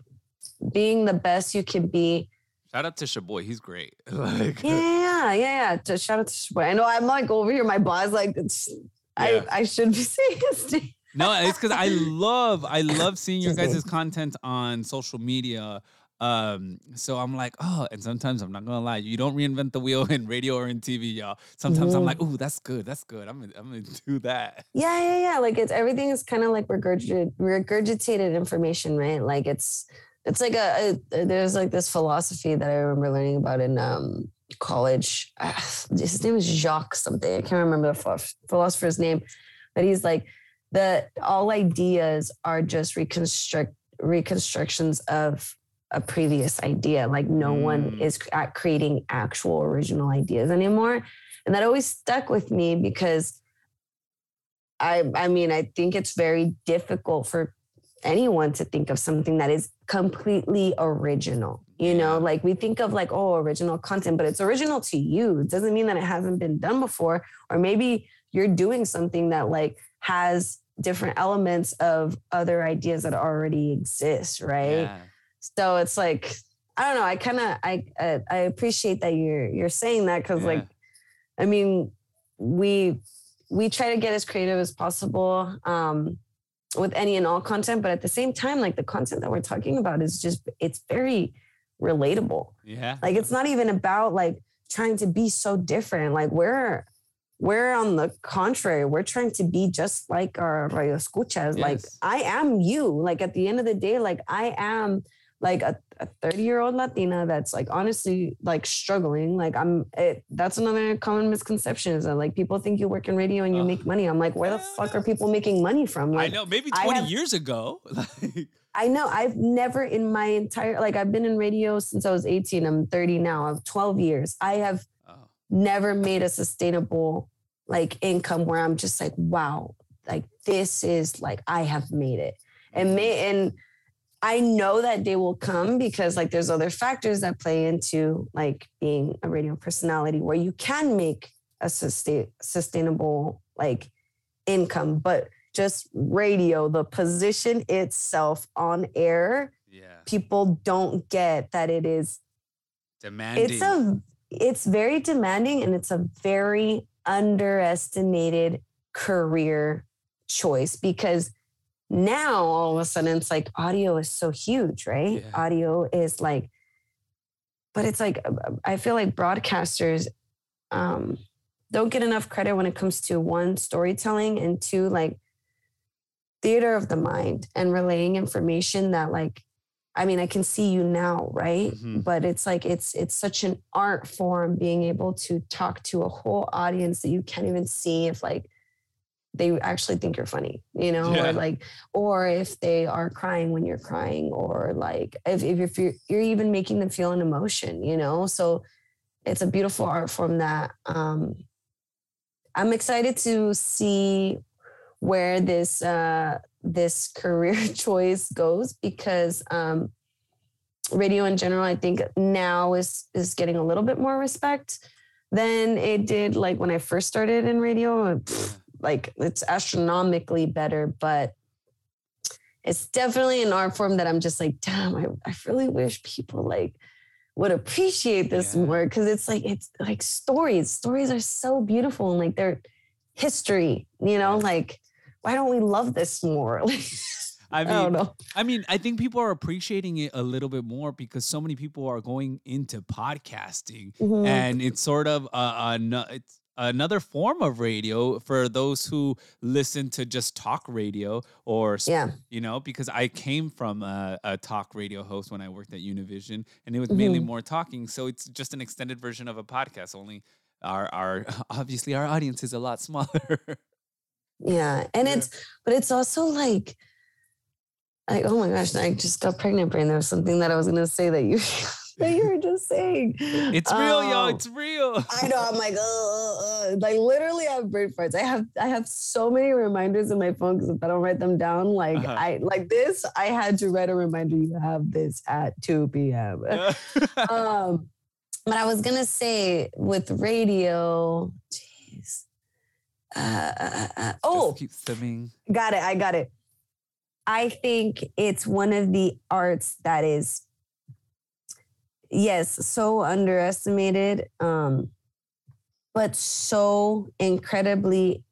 being the best you can be. Shout out to Shaboy. He's great. [LAUGHS] like, Yeah, yeah, yeah. yeah. To shout out to Shaboy. I know I'm like over here, my boss, like it's Yeah. I, I should be [LAUGHS] saying his name. No, it's because I [LAUGHS] love I love seeing your Excuse guys' content on social media. Um, so I'm like, oh, and sometimes I'm not gonna lie, you don't reinvent the wheel in radio or in TV, y'all. Sometimes I'm Mhm. like, oh, that's good, that's good. I'm gonna I'm gonna do that. Yeah, yeah, yeah. Like it's everything is kind of like regurgitated, regurgitated information, right? Like it's it's like a, a there's like this philosophy that I remember learning about in um college. Ah, his name is Jacques something. I can't remember the philosopher's name, but he's like the all ideas are just reconstruct reconstructions of a previous idea. Like no one Mm. is at creating actual original ideas anymore, and that always stuck with me because I I mean, I think it's very difficult for anyone to think of something that is completely original. You know, like we think of like, oh, original content, but it's original to you. It doesn't mean that it hasn't been done before. Or maybe you're doing something that like has different elements of other ideas that already exist, right? Yeah. So it's like, I don't know. I kind of I, I I appreciate that you're you're saying that because Yeah. like, I mean, we we try to get as creative as possible um, with any and all content, but at the same time, like the content that we're talking about is just it's very relatable. Yeah. Like it's not even about like trying to be so different. Like we're we're on the contrary, we're trying to be just like our radio escuchas. Like I am you. Like at the end of the day, like I am like a, a 30 year old Latina that's like honestly like struggling. Like I'm it that's another common misconception is that like people think you work in radio and you Ugh. make money. I'm like, where the fuck are people making money from? I Like know, maybe 20 have- years ago. [LAUGHS] Like, I know I've never in my entire like I've been in radio since I was 18. I'm 30 now. I've 12 years. I have oh, never made a sustainable like income where I'm just like, wow, like this is like I have made it. And mm-hmm. may and I know that they will come because like there's other factors that play into like being a radio personality where you can make a sustain sustainable like income, but just radio, the position itself on air, yeah. people don't get that it is Demanding. it's a it's very demanding and it's a very underestimated career choice because now all of a sudden it's like audio is so huge, right? Yeah. Audio is like, but it's like uh, I feel like broadcasters um, don't get enough credit when it comes to one storytelling and two like theater of the mind and relaying information that like I mean I can see you now, right? Mhm. But it's like it's it's such an art form being able to talk to a whole audience that you can't even see if like they actually think you're funny, you know, Yeah. or like, or if they are crying when you're crying, or like if, if, you're, you're even making them feel an emotion, you know? So it's a beautiful art form that um, I'm excited to see where this, uh, this [LAUGHS] career [LAUGHS] choice goes because um, radio in general, I think now is, is getting a little bit more respect than it did like when I first started in radio. Pfft, like it's astronomically better, but it's definitely an art form that I'm just like, damn, I, I really wish people like would appreciate this Yeah. more because it's like it's like stories. Stories are so beautiful and like they're history, you know, like why don't we love this more? [LAUGHS] Like, I I, don't mean, know. I mean, I think people are appreciating it a little bit more because so many people are going into podcasting, Mhm. and it's sort of a, a, it's another form of radio for those who listen to just talk radio or Yeah. you know because i came from a, a talk radio host when i worked at univision and it was mainly Mhm. more talking so it's just an extended version of a podcast only our our [LAUGHS] obviously our audience is a lot smaller Yeah. [LAUGHS] And it's, but it's also like, like, oh my gosh, I just got pregnant brain. There was something that I was going to say that you, [LAUGHS] [LAUGHS] that you were just saying. it's real y'all Um, it's real I know. I'm like, uh, uh, like literally, I have brain farts. I have, I have so many reminders in my phone because if I don't write them down, like Uh-huh. I, like this, I had to write a reminder. You have this at 2 p.m. [LAUGHS] um, but I was gonna say with radio, jeez. Uh, uh, uh, oh, keep simming Got it. I got it. I think it's one of the arts that is, yes, so underestimated, um, but so incredibly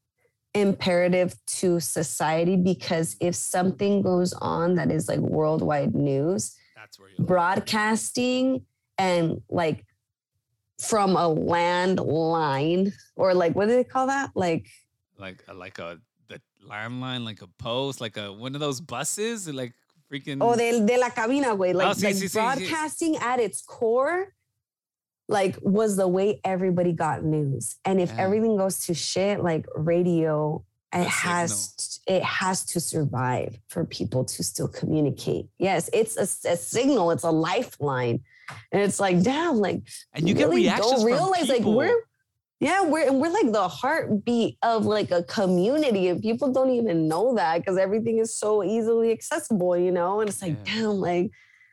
imperative to society because if something goes on that is like worldwide news, that's where you broadcasting and like from a landline or like what do they call that? Like like a, like a the landline, like a post, like a one of those buses, like freaking. Oh, de, de la cabina, güey. Ah, like, Oh, sí, like sí, sí, sí. broadcasting at its core, like was the way everybody got news. And if Yeah. everything goes to shit, like radio, it has it has to survive for people to still communicate. Yes, it's a, a signal. It's a lifeline, and it's like damn, like and you get reactions don't from realize like we're yeah we're and we're like the heartbeat of like a community and people don't even know that because everything is so easily accessible you know and it's like Yeah. damn like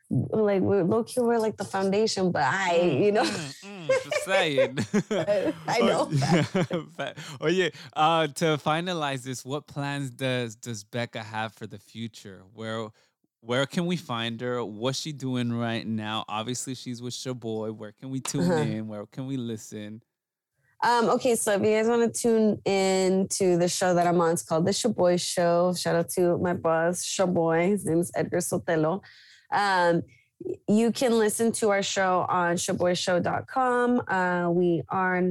like we're low key we're like the foundation but I you know mm, mm, just saying. [LAUGHS] I [LAUGHS] know. Fa- [LAUGHS] Oye, uh, to finalize this, what plans does does Becca have for the future? Where where can we find her? What's she doing right now? Obviously, she's with Shaboy. Where can we tune Uh-huh. in? Where can we listen? Um, okay, so if you guys want to tune in to the show that I'm on, it's called The Shaboy Show. Shout out to my boss, Shaboy. His name is Edgar Sotelo. Um, you can listen to our show on shaboyshow.com. Uh, we are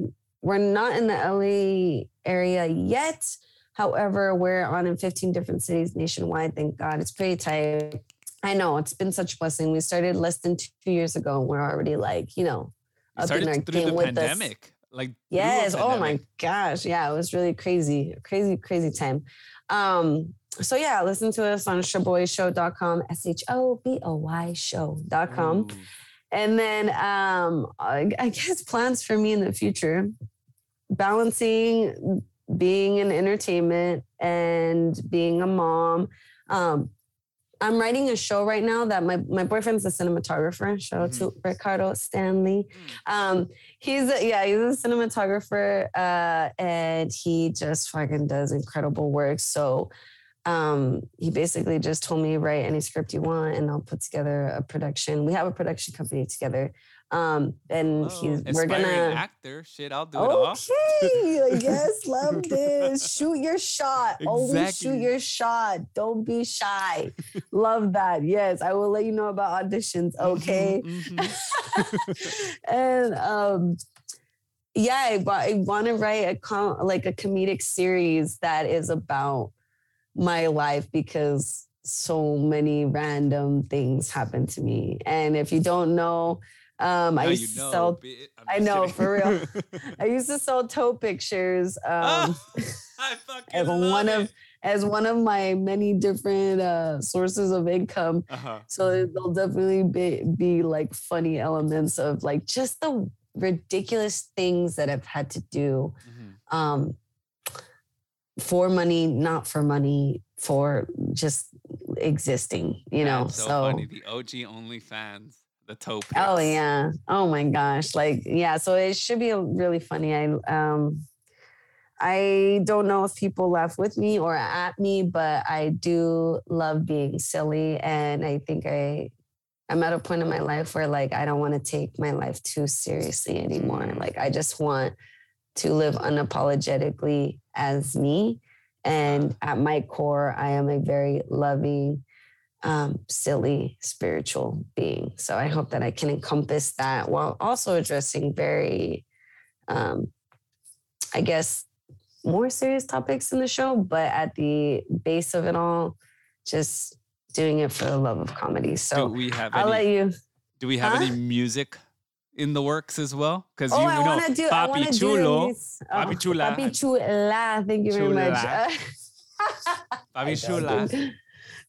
we're not in the LA area yet. However, we're on in 15 different cities nationwide. Thank God. It's pretty tight. I know it's been such a blessing. We started less than two years ago and we're already like, you know, up in our started through the game with us. Like Yes. Oh my gosh. Yeah, it was really crazy, crazy, crazy time. Um, so yeah, listen to us on shaboyshow.com, S-H-O-B-O-Y show.com. Ooh. And then um I, I guess plans for me in the future. Balancing being in entertainment and being a mom. Um I'm writing a show right now that my, my boyfriend's a cinematographer. Shout out to Ricardo Stanley. Um, he's a, yeah, he's a cinematographer, uh, and he just fucking does incredible work. So um, he basically just told me write any script you want, and I'll put together a production. We have a production company together. Um, and Whoa, he's we're gonna actor. Shit, I'll do it all. Okay, yes, [LAUGHS] love this. Shoot your shot. Always shoot your shot. Don't be shy. love that. Yes, I will let you know about auditions. Okay. Mhm, mhm. [LAUGHS] and um, yeah, I, I want to write a com- like a comedic series that is about my life because so many random things happen to me. And if you don't know, um, I used you to know, sell bitch. I know, kidding. for real. I used to sell toe pictures [LAUGHS] um, [LAUGHS] I fucking as one of as one of my many different uh, sources of income. Uh-huh. So there'll definitely be, be like funny elements of like just the ridiculous things that I've had to do Mhm. um, for money, not for money, for just existing. You know, That's so, funny. The OG OnlyFans, the toe. Oh yeah. Oh my gosh. Like yeah. So it should be really funny. I um I don't know if people laugh with me or at me, but I do love being silly. And I think I I'm at a point in my life where like I don't want to take my life too seriously anymore. Like I just want to live unapologetically as me. And at my core, I am a very loving, um, silly, spiritual being. So I hope that I can encompass that while also addressing very, um, I guess, more serious topics in the show, but at the base of it all, just doing it for the love of comedy. do So we have I'll any, let you. do we have Huh? any music in the works as well? Because Oh, you, I you know, want to do. I want Papi to Chulo, do. this- Papi oh, Chula. Papi Chula. Thank you very much. Chula. [LAUGHS] I Papi Chula.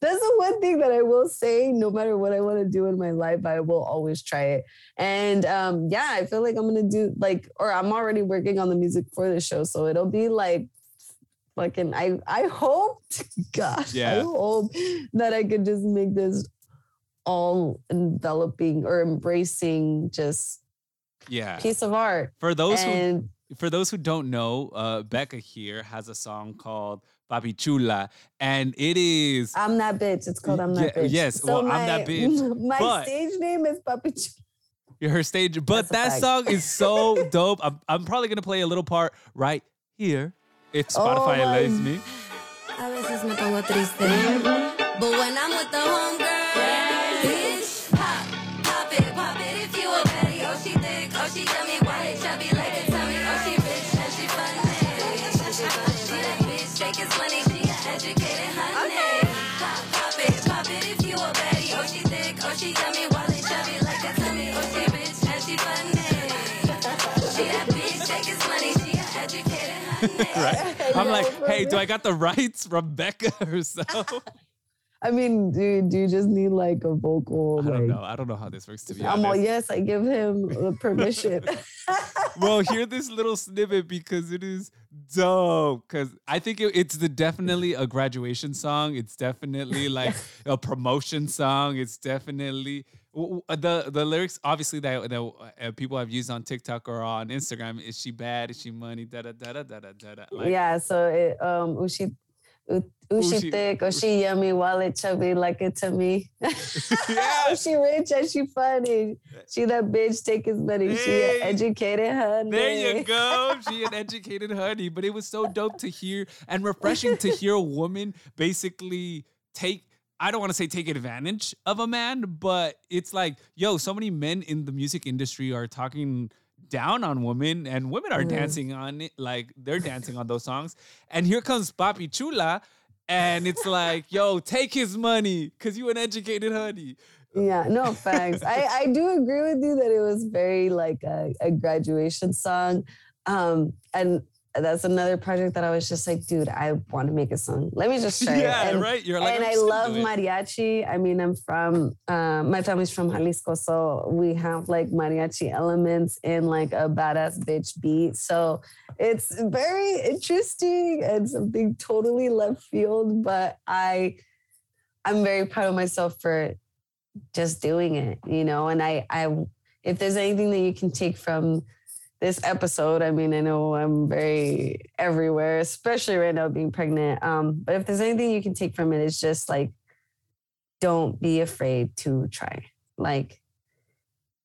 That's the one thing that I will say. No matter what I want to do in my life, I will always try it. And um, yeah, I feel like I'm gonna do like, or I'm already working on the music for the show, so it'll be like fucking. I I hope, [LAUGHS] gosh, I hope that I could just make this all enveloping or embracing just Yeah. piece of art. For those who for those who don't know, uh, Becca here has a song called Papi Chula, and it is I'm that bitch. It's called I'm that Yeah, bitch. yes, well, I'm that bitch, [LAUGHS] My but- stage name is Papi Chula. her stage. But That's that song is so [LAUGHS] dope. I'm, I'm probably gonna play a little part right here if oh Spotify Oh allows me. A veces me pongo triste. But when I'm with the homegirl, [LAUGHS] Right? [LAUGHS] I'm like, hey, do. I got the rights from Becca herself? [LAUGHS] I mean, dude, do you just need like a vocal? I don't like, know. I don't know how this works to be I'm all honest. yes, I give him the permission. well, hear this little snippet because it is dope. Because I think it, it's the definitely a graduation song. It's definitely like a promotion song. It's definitely the the lyrics. Obviously, that that uh, people have used on TikTok or on Instagram. Is she bad? Is she money? Da da da da da da da. Like, yeah, so it, um, ushi, u- ushi thick, ushi yummy, wallet chubby like it to me. [LAUGHS] Yeah. [LAUGHS] she rich and she funny. She that bitch take his money. She Hey. an educated honey. There you go. [LAUGHS] She an educated honey. But it was so dope to hear and refreshing to hear a woman basically take I don't want to say take advantage of a man, but it's like, yo, so many men in the music industry are talking down on women and women are Mhm. dancing on it. Like they're dancing on those songs. And here comes Papi Chula. And it's like, yo, take his money because you an educated honey. Yeah, no thanks. I, I do agree with you that it was very like a, a graduation song. Um, and that's another project that I was just like, dude, I want to make a song. Let me just [LAUGHS] try yeah, it. And, right. You're like, and I love mariachi. I mean, I'm from uh, my family's from Jalisco, so we have like mariachi elements in like a badass bitch beat. So it's very interesting and something totally left field. But I, I'm very proud of myself for just doing it, you know. And I, I, if there's anything that you can take from this episode, I mean, I know I'm very everywhere, especially right now being pregnant. Um, but if there's anything you can take from it, it's just like, don't be afraid to try. Like,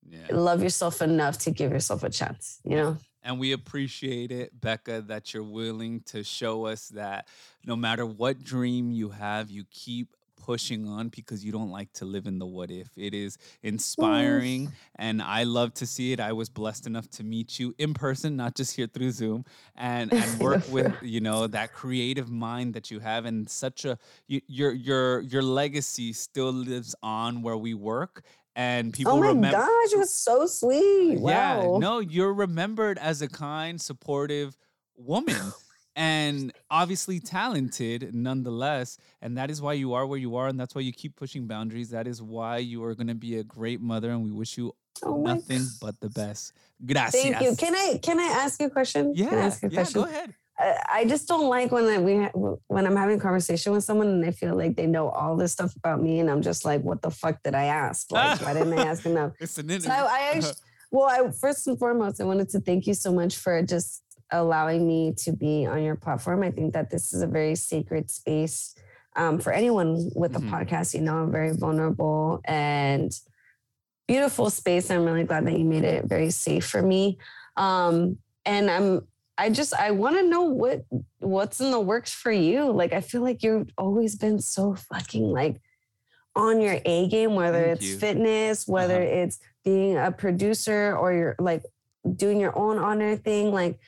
Yeah. love yourself enough to give yourself a chance. You know. And we appreciate it, Becca, that you're willing to show us that no matter what dream you have, you keep pushing on because you don't like to live in the what if. It is inspiring and I love to see it. I was blessed enough to meet you in person, not just here through Zoom, and, and [LAUGHS] work with, you know, that creative mind that you have and such a you, your your your legacy still lives on where we work and oh people oh my remember gosh, it was so sweet. yeah, no, you're remembered as a kind, supportive woman and obviously talented nonetheless. And that is why you are where you are. And that's why you keep pushing boundaries. That is why you are going to be a great mother. And we wish you Oh nothing but the best. Gracias. Thank you. Can I can I ask you a question? yeah, Can I ask a yeah, question? go ahead. I, I just don't like when I, we ha- when I'm having a conversation with someone and they feel like they know all this stuff about me, and I'm just like, what the fuck did I ask? Like, why didn't I ask [LAUGHS] enough? It's an So. I, I actually, well, I first and foremost, I wanted to thank you so much for just allowing me to be on your platform. I think that this is a very sacred space um, for anyone with a Mhm. podcast. You know, a very vulnerable and beautiful space. I'm really glad that you made it very safe for me. Um, and I'm, I just, I want to know what what's in the works for you. Like, I feel like you've always been so fucking like on your A game, whether Thank it's you. fitness, whether Uh-huh. it's being a producer or you're like doing your own honor thing. Like,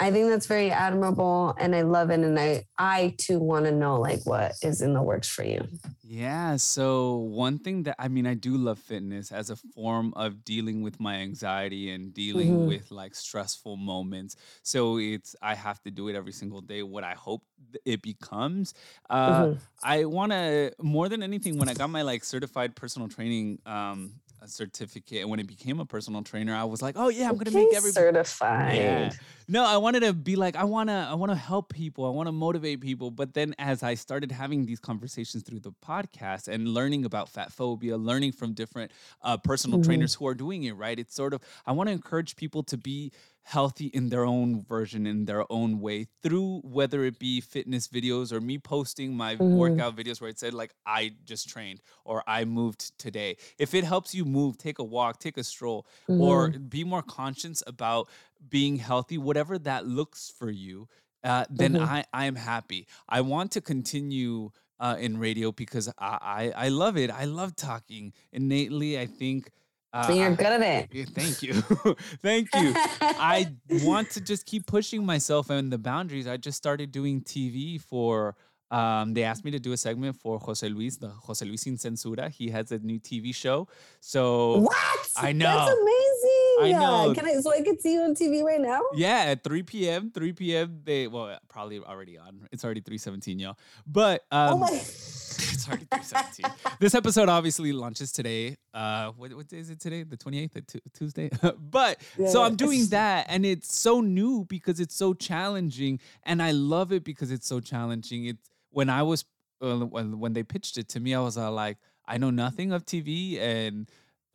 I think that's very admirable and I love it. And I, I too want to know like what is in the works for you. Yeah. So, one thing that I mean, I do love fitness as a form of dealing with my anxiety and dealing Mhm. with like stressful moments. So, it's, I have to do it every single day. What I hope it becomes. Uh, Mhm. I want to, more than anything, when I got my like certified personal training um, a certificate and when it became a personal trainer, I was like, oh, yeah, I'm going to make everybody every. certified. Yeah. No, I wanted to be like I want to I want to help people. I want to motivate people. But then as I started having these conversations through the podcast and learning about fat phobia, learning from different uh, personal Mhm. trainers who are doing it, right? It's sort of I want to encourage people to be healthy in their own version in their own way through whether it be fitness videos or me posting my Mhm. workout videos where it said like I just trained or I moved today. If it helps you move, take a walk, take a stroll or Mhm. be more conscious about being healthy, whatever that looks for you, uh, then Mhm. I, I am happy. I want to continue uh, in radio because I, I, I love it. I love talking innately. I think. Uh, And you're I- good at it. Thank you. [LAUGHS] [LAUGHS] Thank you. I want to just keep [LAUGHS] pushing myself and the boundaries. I just started doing TV for. Um, they asked me to do a segment for Jose Luis, the Jose Luis Sin Censura. He has a new TV show. So What? I That's know. amazing. I know. Can I so I can see you on TV right now? Yeah, at 3 p.m. 3 p.m. They well probably already on. It's already 3:17, y'all. But um, oh my [LAUGHS] it's already 3:17. this episode obviously launches today. Uh, what what day is it today? The 28th, the tu- Tuesday. [LAUGHS] but so Yeah. I'm doing that, and it's so new because it's so challenging, and I love it because it's so challenging. It's when I was uh, when when they pitched it to me, I was uh, like, I know nothing of TV, and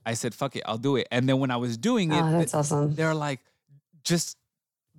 I said, "Fuck it, I'll do it." And then when I was doing it, Oh, th- that's awesome. they're like, just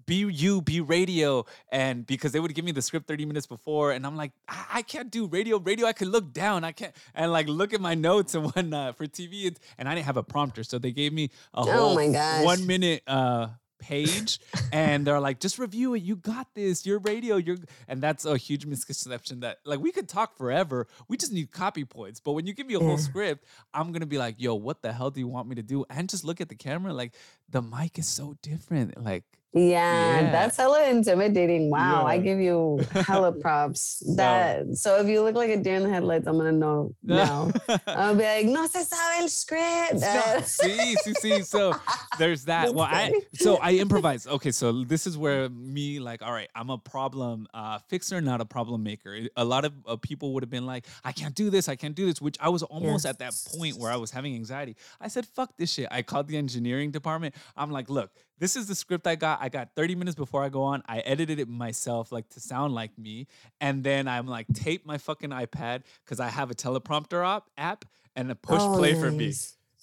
be you, be radio. And because they would give me the script 30 minutes before, and I'm like, I, I can't do radio. Radio, I can look down. I can't, and like look at my notes and [LAUGHS] whatnot for TV. And I didn't have a prompter. So they gave me a Oh whole my gosh. one minute uh, page. and they're like, just review it. You got this. You're radio. You're, and that's a huge misconception that like we could talk forever. We just need copy points. But when you give me a whole script, I'm to be like, yo, what the hell do you want me to do? And just look at the camera. Like, the mic is so different. Like, Yeah, Yeah. that's hella intimidating. Wow, I give you hella [LAUGHS] props. That so if you look like a deer in the headlights, I'm gonna know now. [LAUGHS] I'll be like, no se sabe el script. See, see, see. So there's that. Well, I so I improvise. Okay, so this is where me like, all right, I'm a problem uh, fixer, not a problem maker. A lot of uh, people would have been like, I can't do this, I can't do this, which I was almost Yeah. at that point where I was having anxiety. I said, fuck this shit. I called the engineering department. I'm like, look, this is the script I got. I got 30 minutes before I go on. I edited it myself, like to sound like me. And then I'm like, tape my fucking iPad because I have a teleprompter op- app and a push Oh, play for me.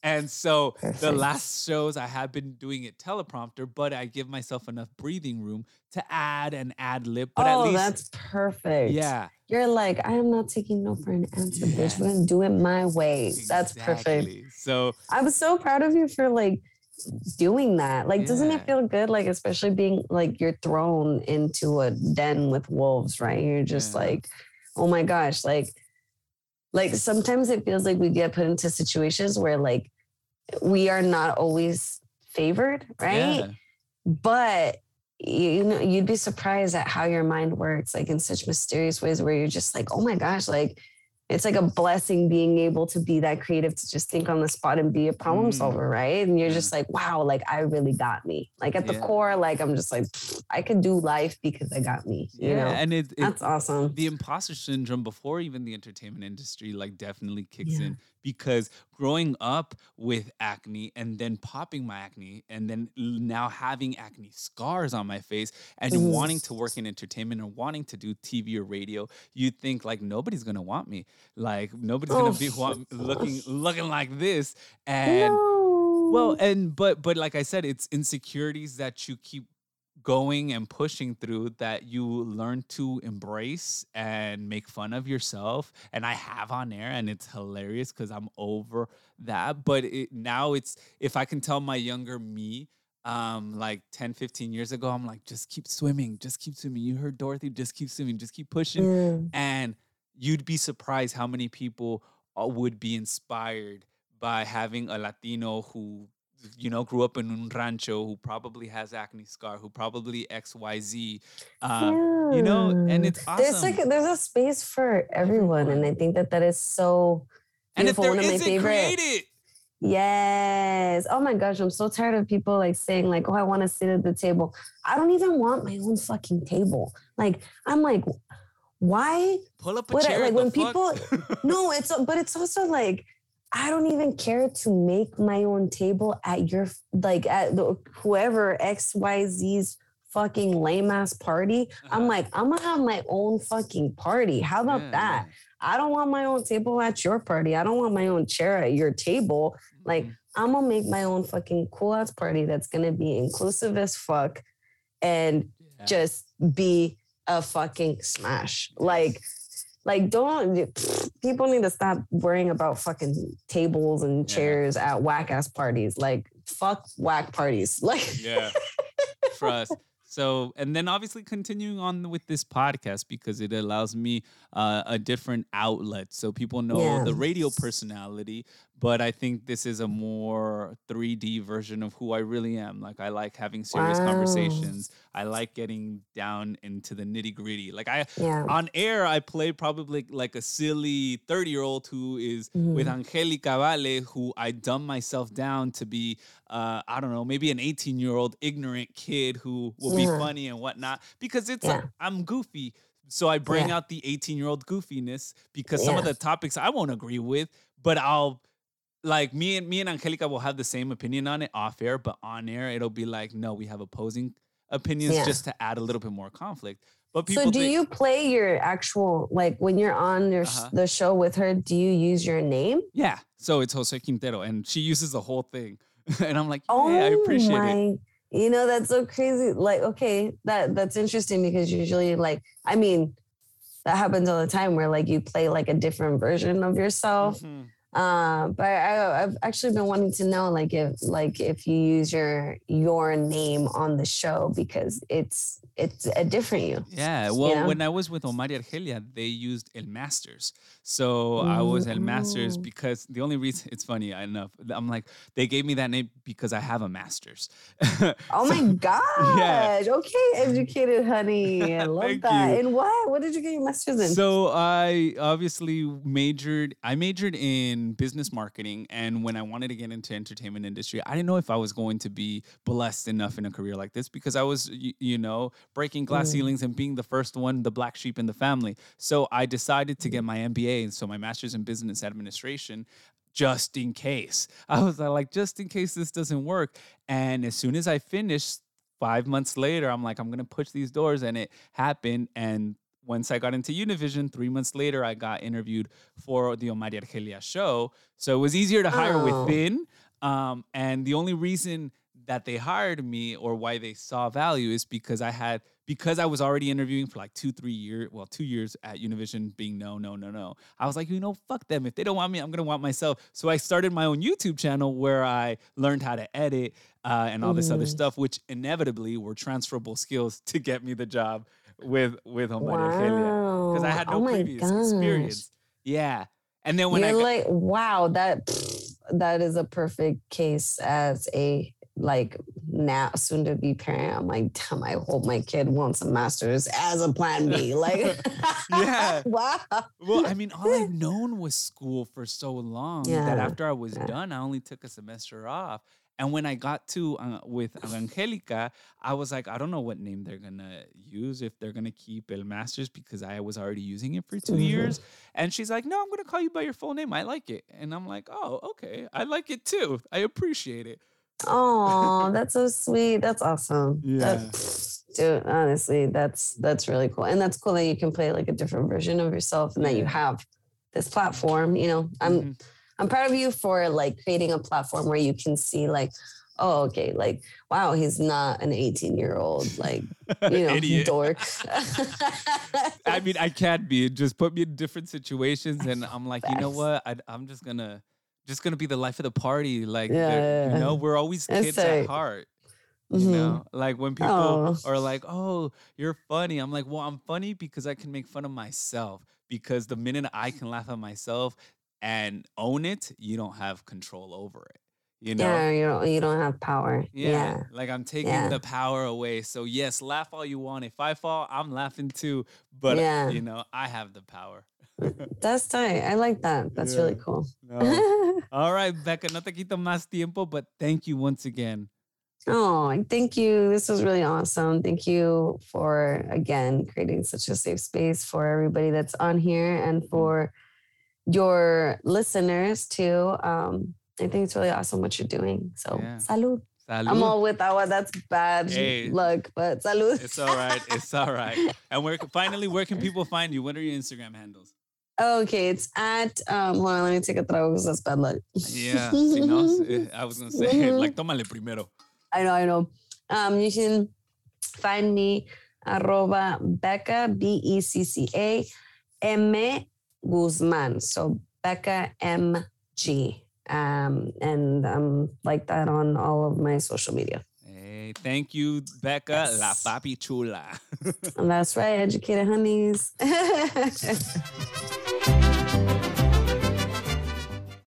And so the last shows I have been doing it teleprompter, but I give myself enough breathing room to add and ad lib. But oh, at least, that's perfect. yeah, you're like, I am not taking no for an answer, bitch. We're gonna do it my way. That's perfect. So I was so proud of you for like doing that. Like, doesn't it feel good? Like, especially being like you're thrown into a den with wolves, right? You're just Yeah. like, oh my gosh, like, like sometimes it feels like we get put into situations where like we are not always favored, right? yeah. but you know you'd be surprised at how your mind works like in such mysterious ways where you're just like oh my gosh like it's like a blessing being able to be that creative to just think on the spot and be a problem Mm. solver right and you're Yeah. just like wow like i really got me like at the Yeah. core like i'm just like i could do life because i got me you yeah, know and it, it that's awesome the imposter syndrome before even the entertainment industry like definitely kicks in because growing up with acne and then popping my acne and then now having acne scars on my face and wanting to work in entertainment or wanting to do TV or radio, you think like nobody's gonna want me, like nobody's gonna be Oh. want, looking looking like this, [LAUGHS] and no. well, and but but like I said, it's insecurities that you keep going and pushing through that you learn to embrace and make fun of yourself. And I have on air, and it's hilarious because I'm over that. But it, now it's if I can tell my younger me. Um, like 10, 15 years ago, I'm like, just keep swimming, just keep swimming. You heard Dorothy, just keep swimming, just keep pushing Yeah. and you'd be surprised how many people uh, would be inspired by having a Latino who you know grew up in un rancho who probably has acne scar who probably XYZ uh, you know and Yeah. it's there's like there's a space for everyone, and I think that that is so and if beautiful. there One of my favorite. create it Yes. Oh my gosh, I'm so tired of people like saying like, "Oh, I want to sit at the table." I don't even want my own fucking table. Like, I'm like, why? pull up a What I- chair like, when fuck? [LAUGHS] No, it's but it's also like I don't even care to make my own table at your like at the, whoever XYZ's fucking lame ass party. I'm Uh-huh. like, I'm gonna have my own fucking party. How about Yeah, that? I don't want my own table at your party. I don't want my own chair at your table. Like, Mhm. I'm gonna make my own fucking cool ass party that's gonna be inclusive as fuck and Yeah. just be a fucking smash. Like, like don't people need to stop worrying about fucking tables and Yeah. chairs at whack ass parties. Like, fuck whack parties. [LAUGHS] Like, yeah for us so and then obviously continuing on with this podcast because it allows me uh, a different outlet so people know Yeah. the radio personality but i think this is a more 3d version of who i really am like i like having serious Wow. conversations i like getting down into the nitty gritty like i yeah. on air i play probably like a silly 30 year old who is with Mhm. angelica vale who i dumb myself down to be uh, i don't know maybe an 18 year old ignorant kid who will be funny and whatnot because it's Yeah. a, i'm goofy so i bring Yeah. out the 18 year old goofiness because some of the topics i won't agree with but i'll like me and me and angelica will have the same opinion on it off air but on air it'll be like no we have opposing opinions Yeah. just to add a little bit more conflict but people So do think- you play your actual like when you're on your Uh-huh. the show with her? Do you use your name? Yeah. So it's Jose Quintero, and she uses the whole thing, [LAUGHS] and I'm like, Oh yeah, I appreciate my! it. You know that's so crazy. Like, okay, that that's interesting because usually, like, I mean, that happens all the time where like you play like a different version of yourself. Mhm. Uh, but I, I've actually been wanting to know like if like if you use your your name on the show because it's it's a different you. Yeah. Well, know? when I was with Omar y Argelia, they used El Masters. So I was El Masters Oh. because the only reason it's funny I enough, I'm like, they gave me that name because I have a master's. Oh [LAUGHS] So- my gosh! Okay, educated honey. I [LAUGHS] love that. you. And what? What did you get your master's in? So I obviously majored. I majored in business marketing, and when I wanted to get into entertainment industry, I didn't know if I was going to be blessed enough in a career like this because I was, y- you know, breaking glass Mm. ceilings and being the first one, the black sheep in the family. So I decided to get my MBA, and so my master's in business administration. Just in case, [LAUGHS] I was like, just in case this doesn't work. And as soon as I finished, five months later, I'm like, I'm gonna push these doors, and it happened. And once I got into Univision, three months later, I got interviewed for the Omar Argelia show. So it was easier to hire Oh. within. Um, and the only reason that they hired me or why they saw value is because I had because I was already interviewing for like two, three years, well, two years at Univision being no, no, no, no. I was like, you know, fuck them. If they don't want me, I'm gonna want myself. So I started my own YouTube channel where I learned how to edit uh, and all this other Mhm. stuff, which inevitably were transferable skills [LAUGHS] to get me the job with with Omar Argelia because I had Oh no my previous gosh. experience. Yeah, and then when You're I got, like, wow, that that is a perfect case as a like now soon to be parent. I'm like, damn, I hope my kid wants a master's as a plan B. Like, [LAUGHS] Yeah. [LAUGHS] wow. Well, I mean, all I've [LAUGHS] known was school for so long that after I was yeah. done, I only took a semester off. And when I got to uh, with Angelica, I was like, I don't know what name they're gonna use if they're gonna keep El Masters because I was already using it for 2 Mhm. years. And she's like, No, I'm gonna call you by your full name. I like it. And I'm like, Oh, okay, I like it too. I appreciate it. Oh, [LAUGHS] that's so sweet. That's awesome. That- Yeah. dude, honestly, that's that's really cool. And that's cool that you can play like a different version of yourself and that you have this platform. You know, I'm Mhm. I'm proud of you for like creating a platform where you can see like, oh, okay, like, wow, he's not an 18 year old, like, you [LAUGHS] know, dork. [LAUGHS] [LAUGHS] I mean, I can't be. Just put me in different situations, and I'm like, you know what? I, I'm just gonna, just gonna be the life of the party. Like, Yeah, you know, we're always That's kids tight. at heart. You Mhm. know, like when people Oh. are like, "Oh, you're funny," I'm like, "Well, I'm funny because I can make fun of myself. Because the minute I can laugh at myself and own it, you don't have control over it. You know." Yeah, you don't you don't have power. Yeah, Yeah. like I'm taking Yeah. the power away. So yes, laugh all you want. If I fall, I'm laughing too. But Yeah. you know, I have the power. [LAUGHS] That's tight. I like that. That's really cool. No. [LAUGHS] all right, Becca, no te quito más tiempo, but thank you once again. Oh, thank you. This was really awesome. Thank you for again creating such a safe space for everybody that's on here Mm-hmm. and for your listeners too. Um, I think it's really awesome what you're doing. So, Yeah. salud. I'm all with agua. That's bad Hey. luck, but salud. It's all right. It's all right. And where finally, where can people find you? What are your Instagram handles? Okay, it's at um hold on, let me take a trago because that's bad luck. Yeah, [LAUGHS] eh, I was gonna say [LAUGHS] like tómale primero. I know, I know. Um, you can find me arroba Becca B E C C A M Guzman. So Becca M G. Um, and um like that on all of my social media. Hey, thank you, Becca, Yes. la papi chula. [LAUGHS] That's right, educated honeys. [LAUGHS]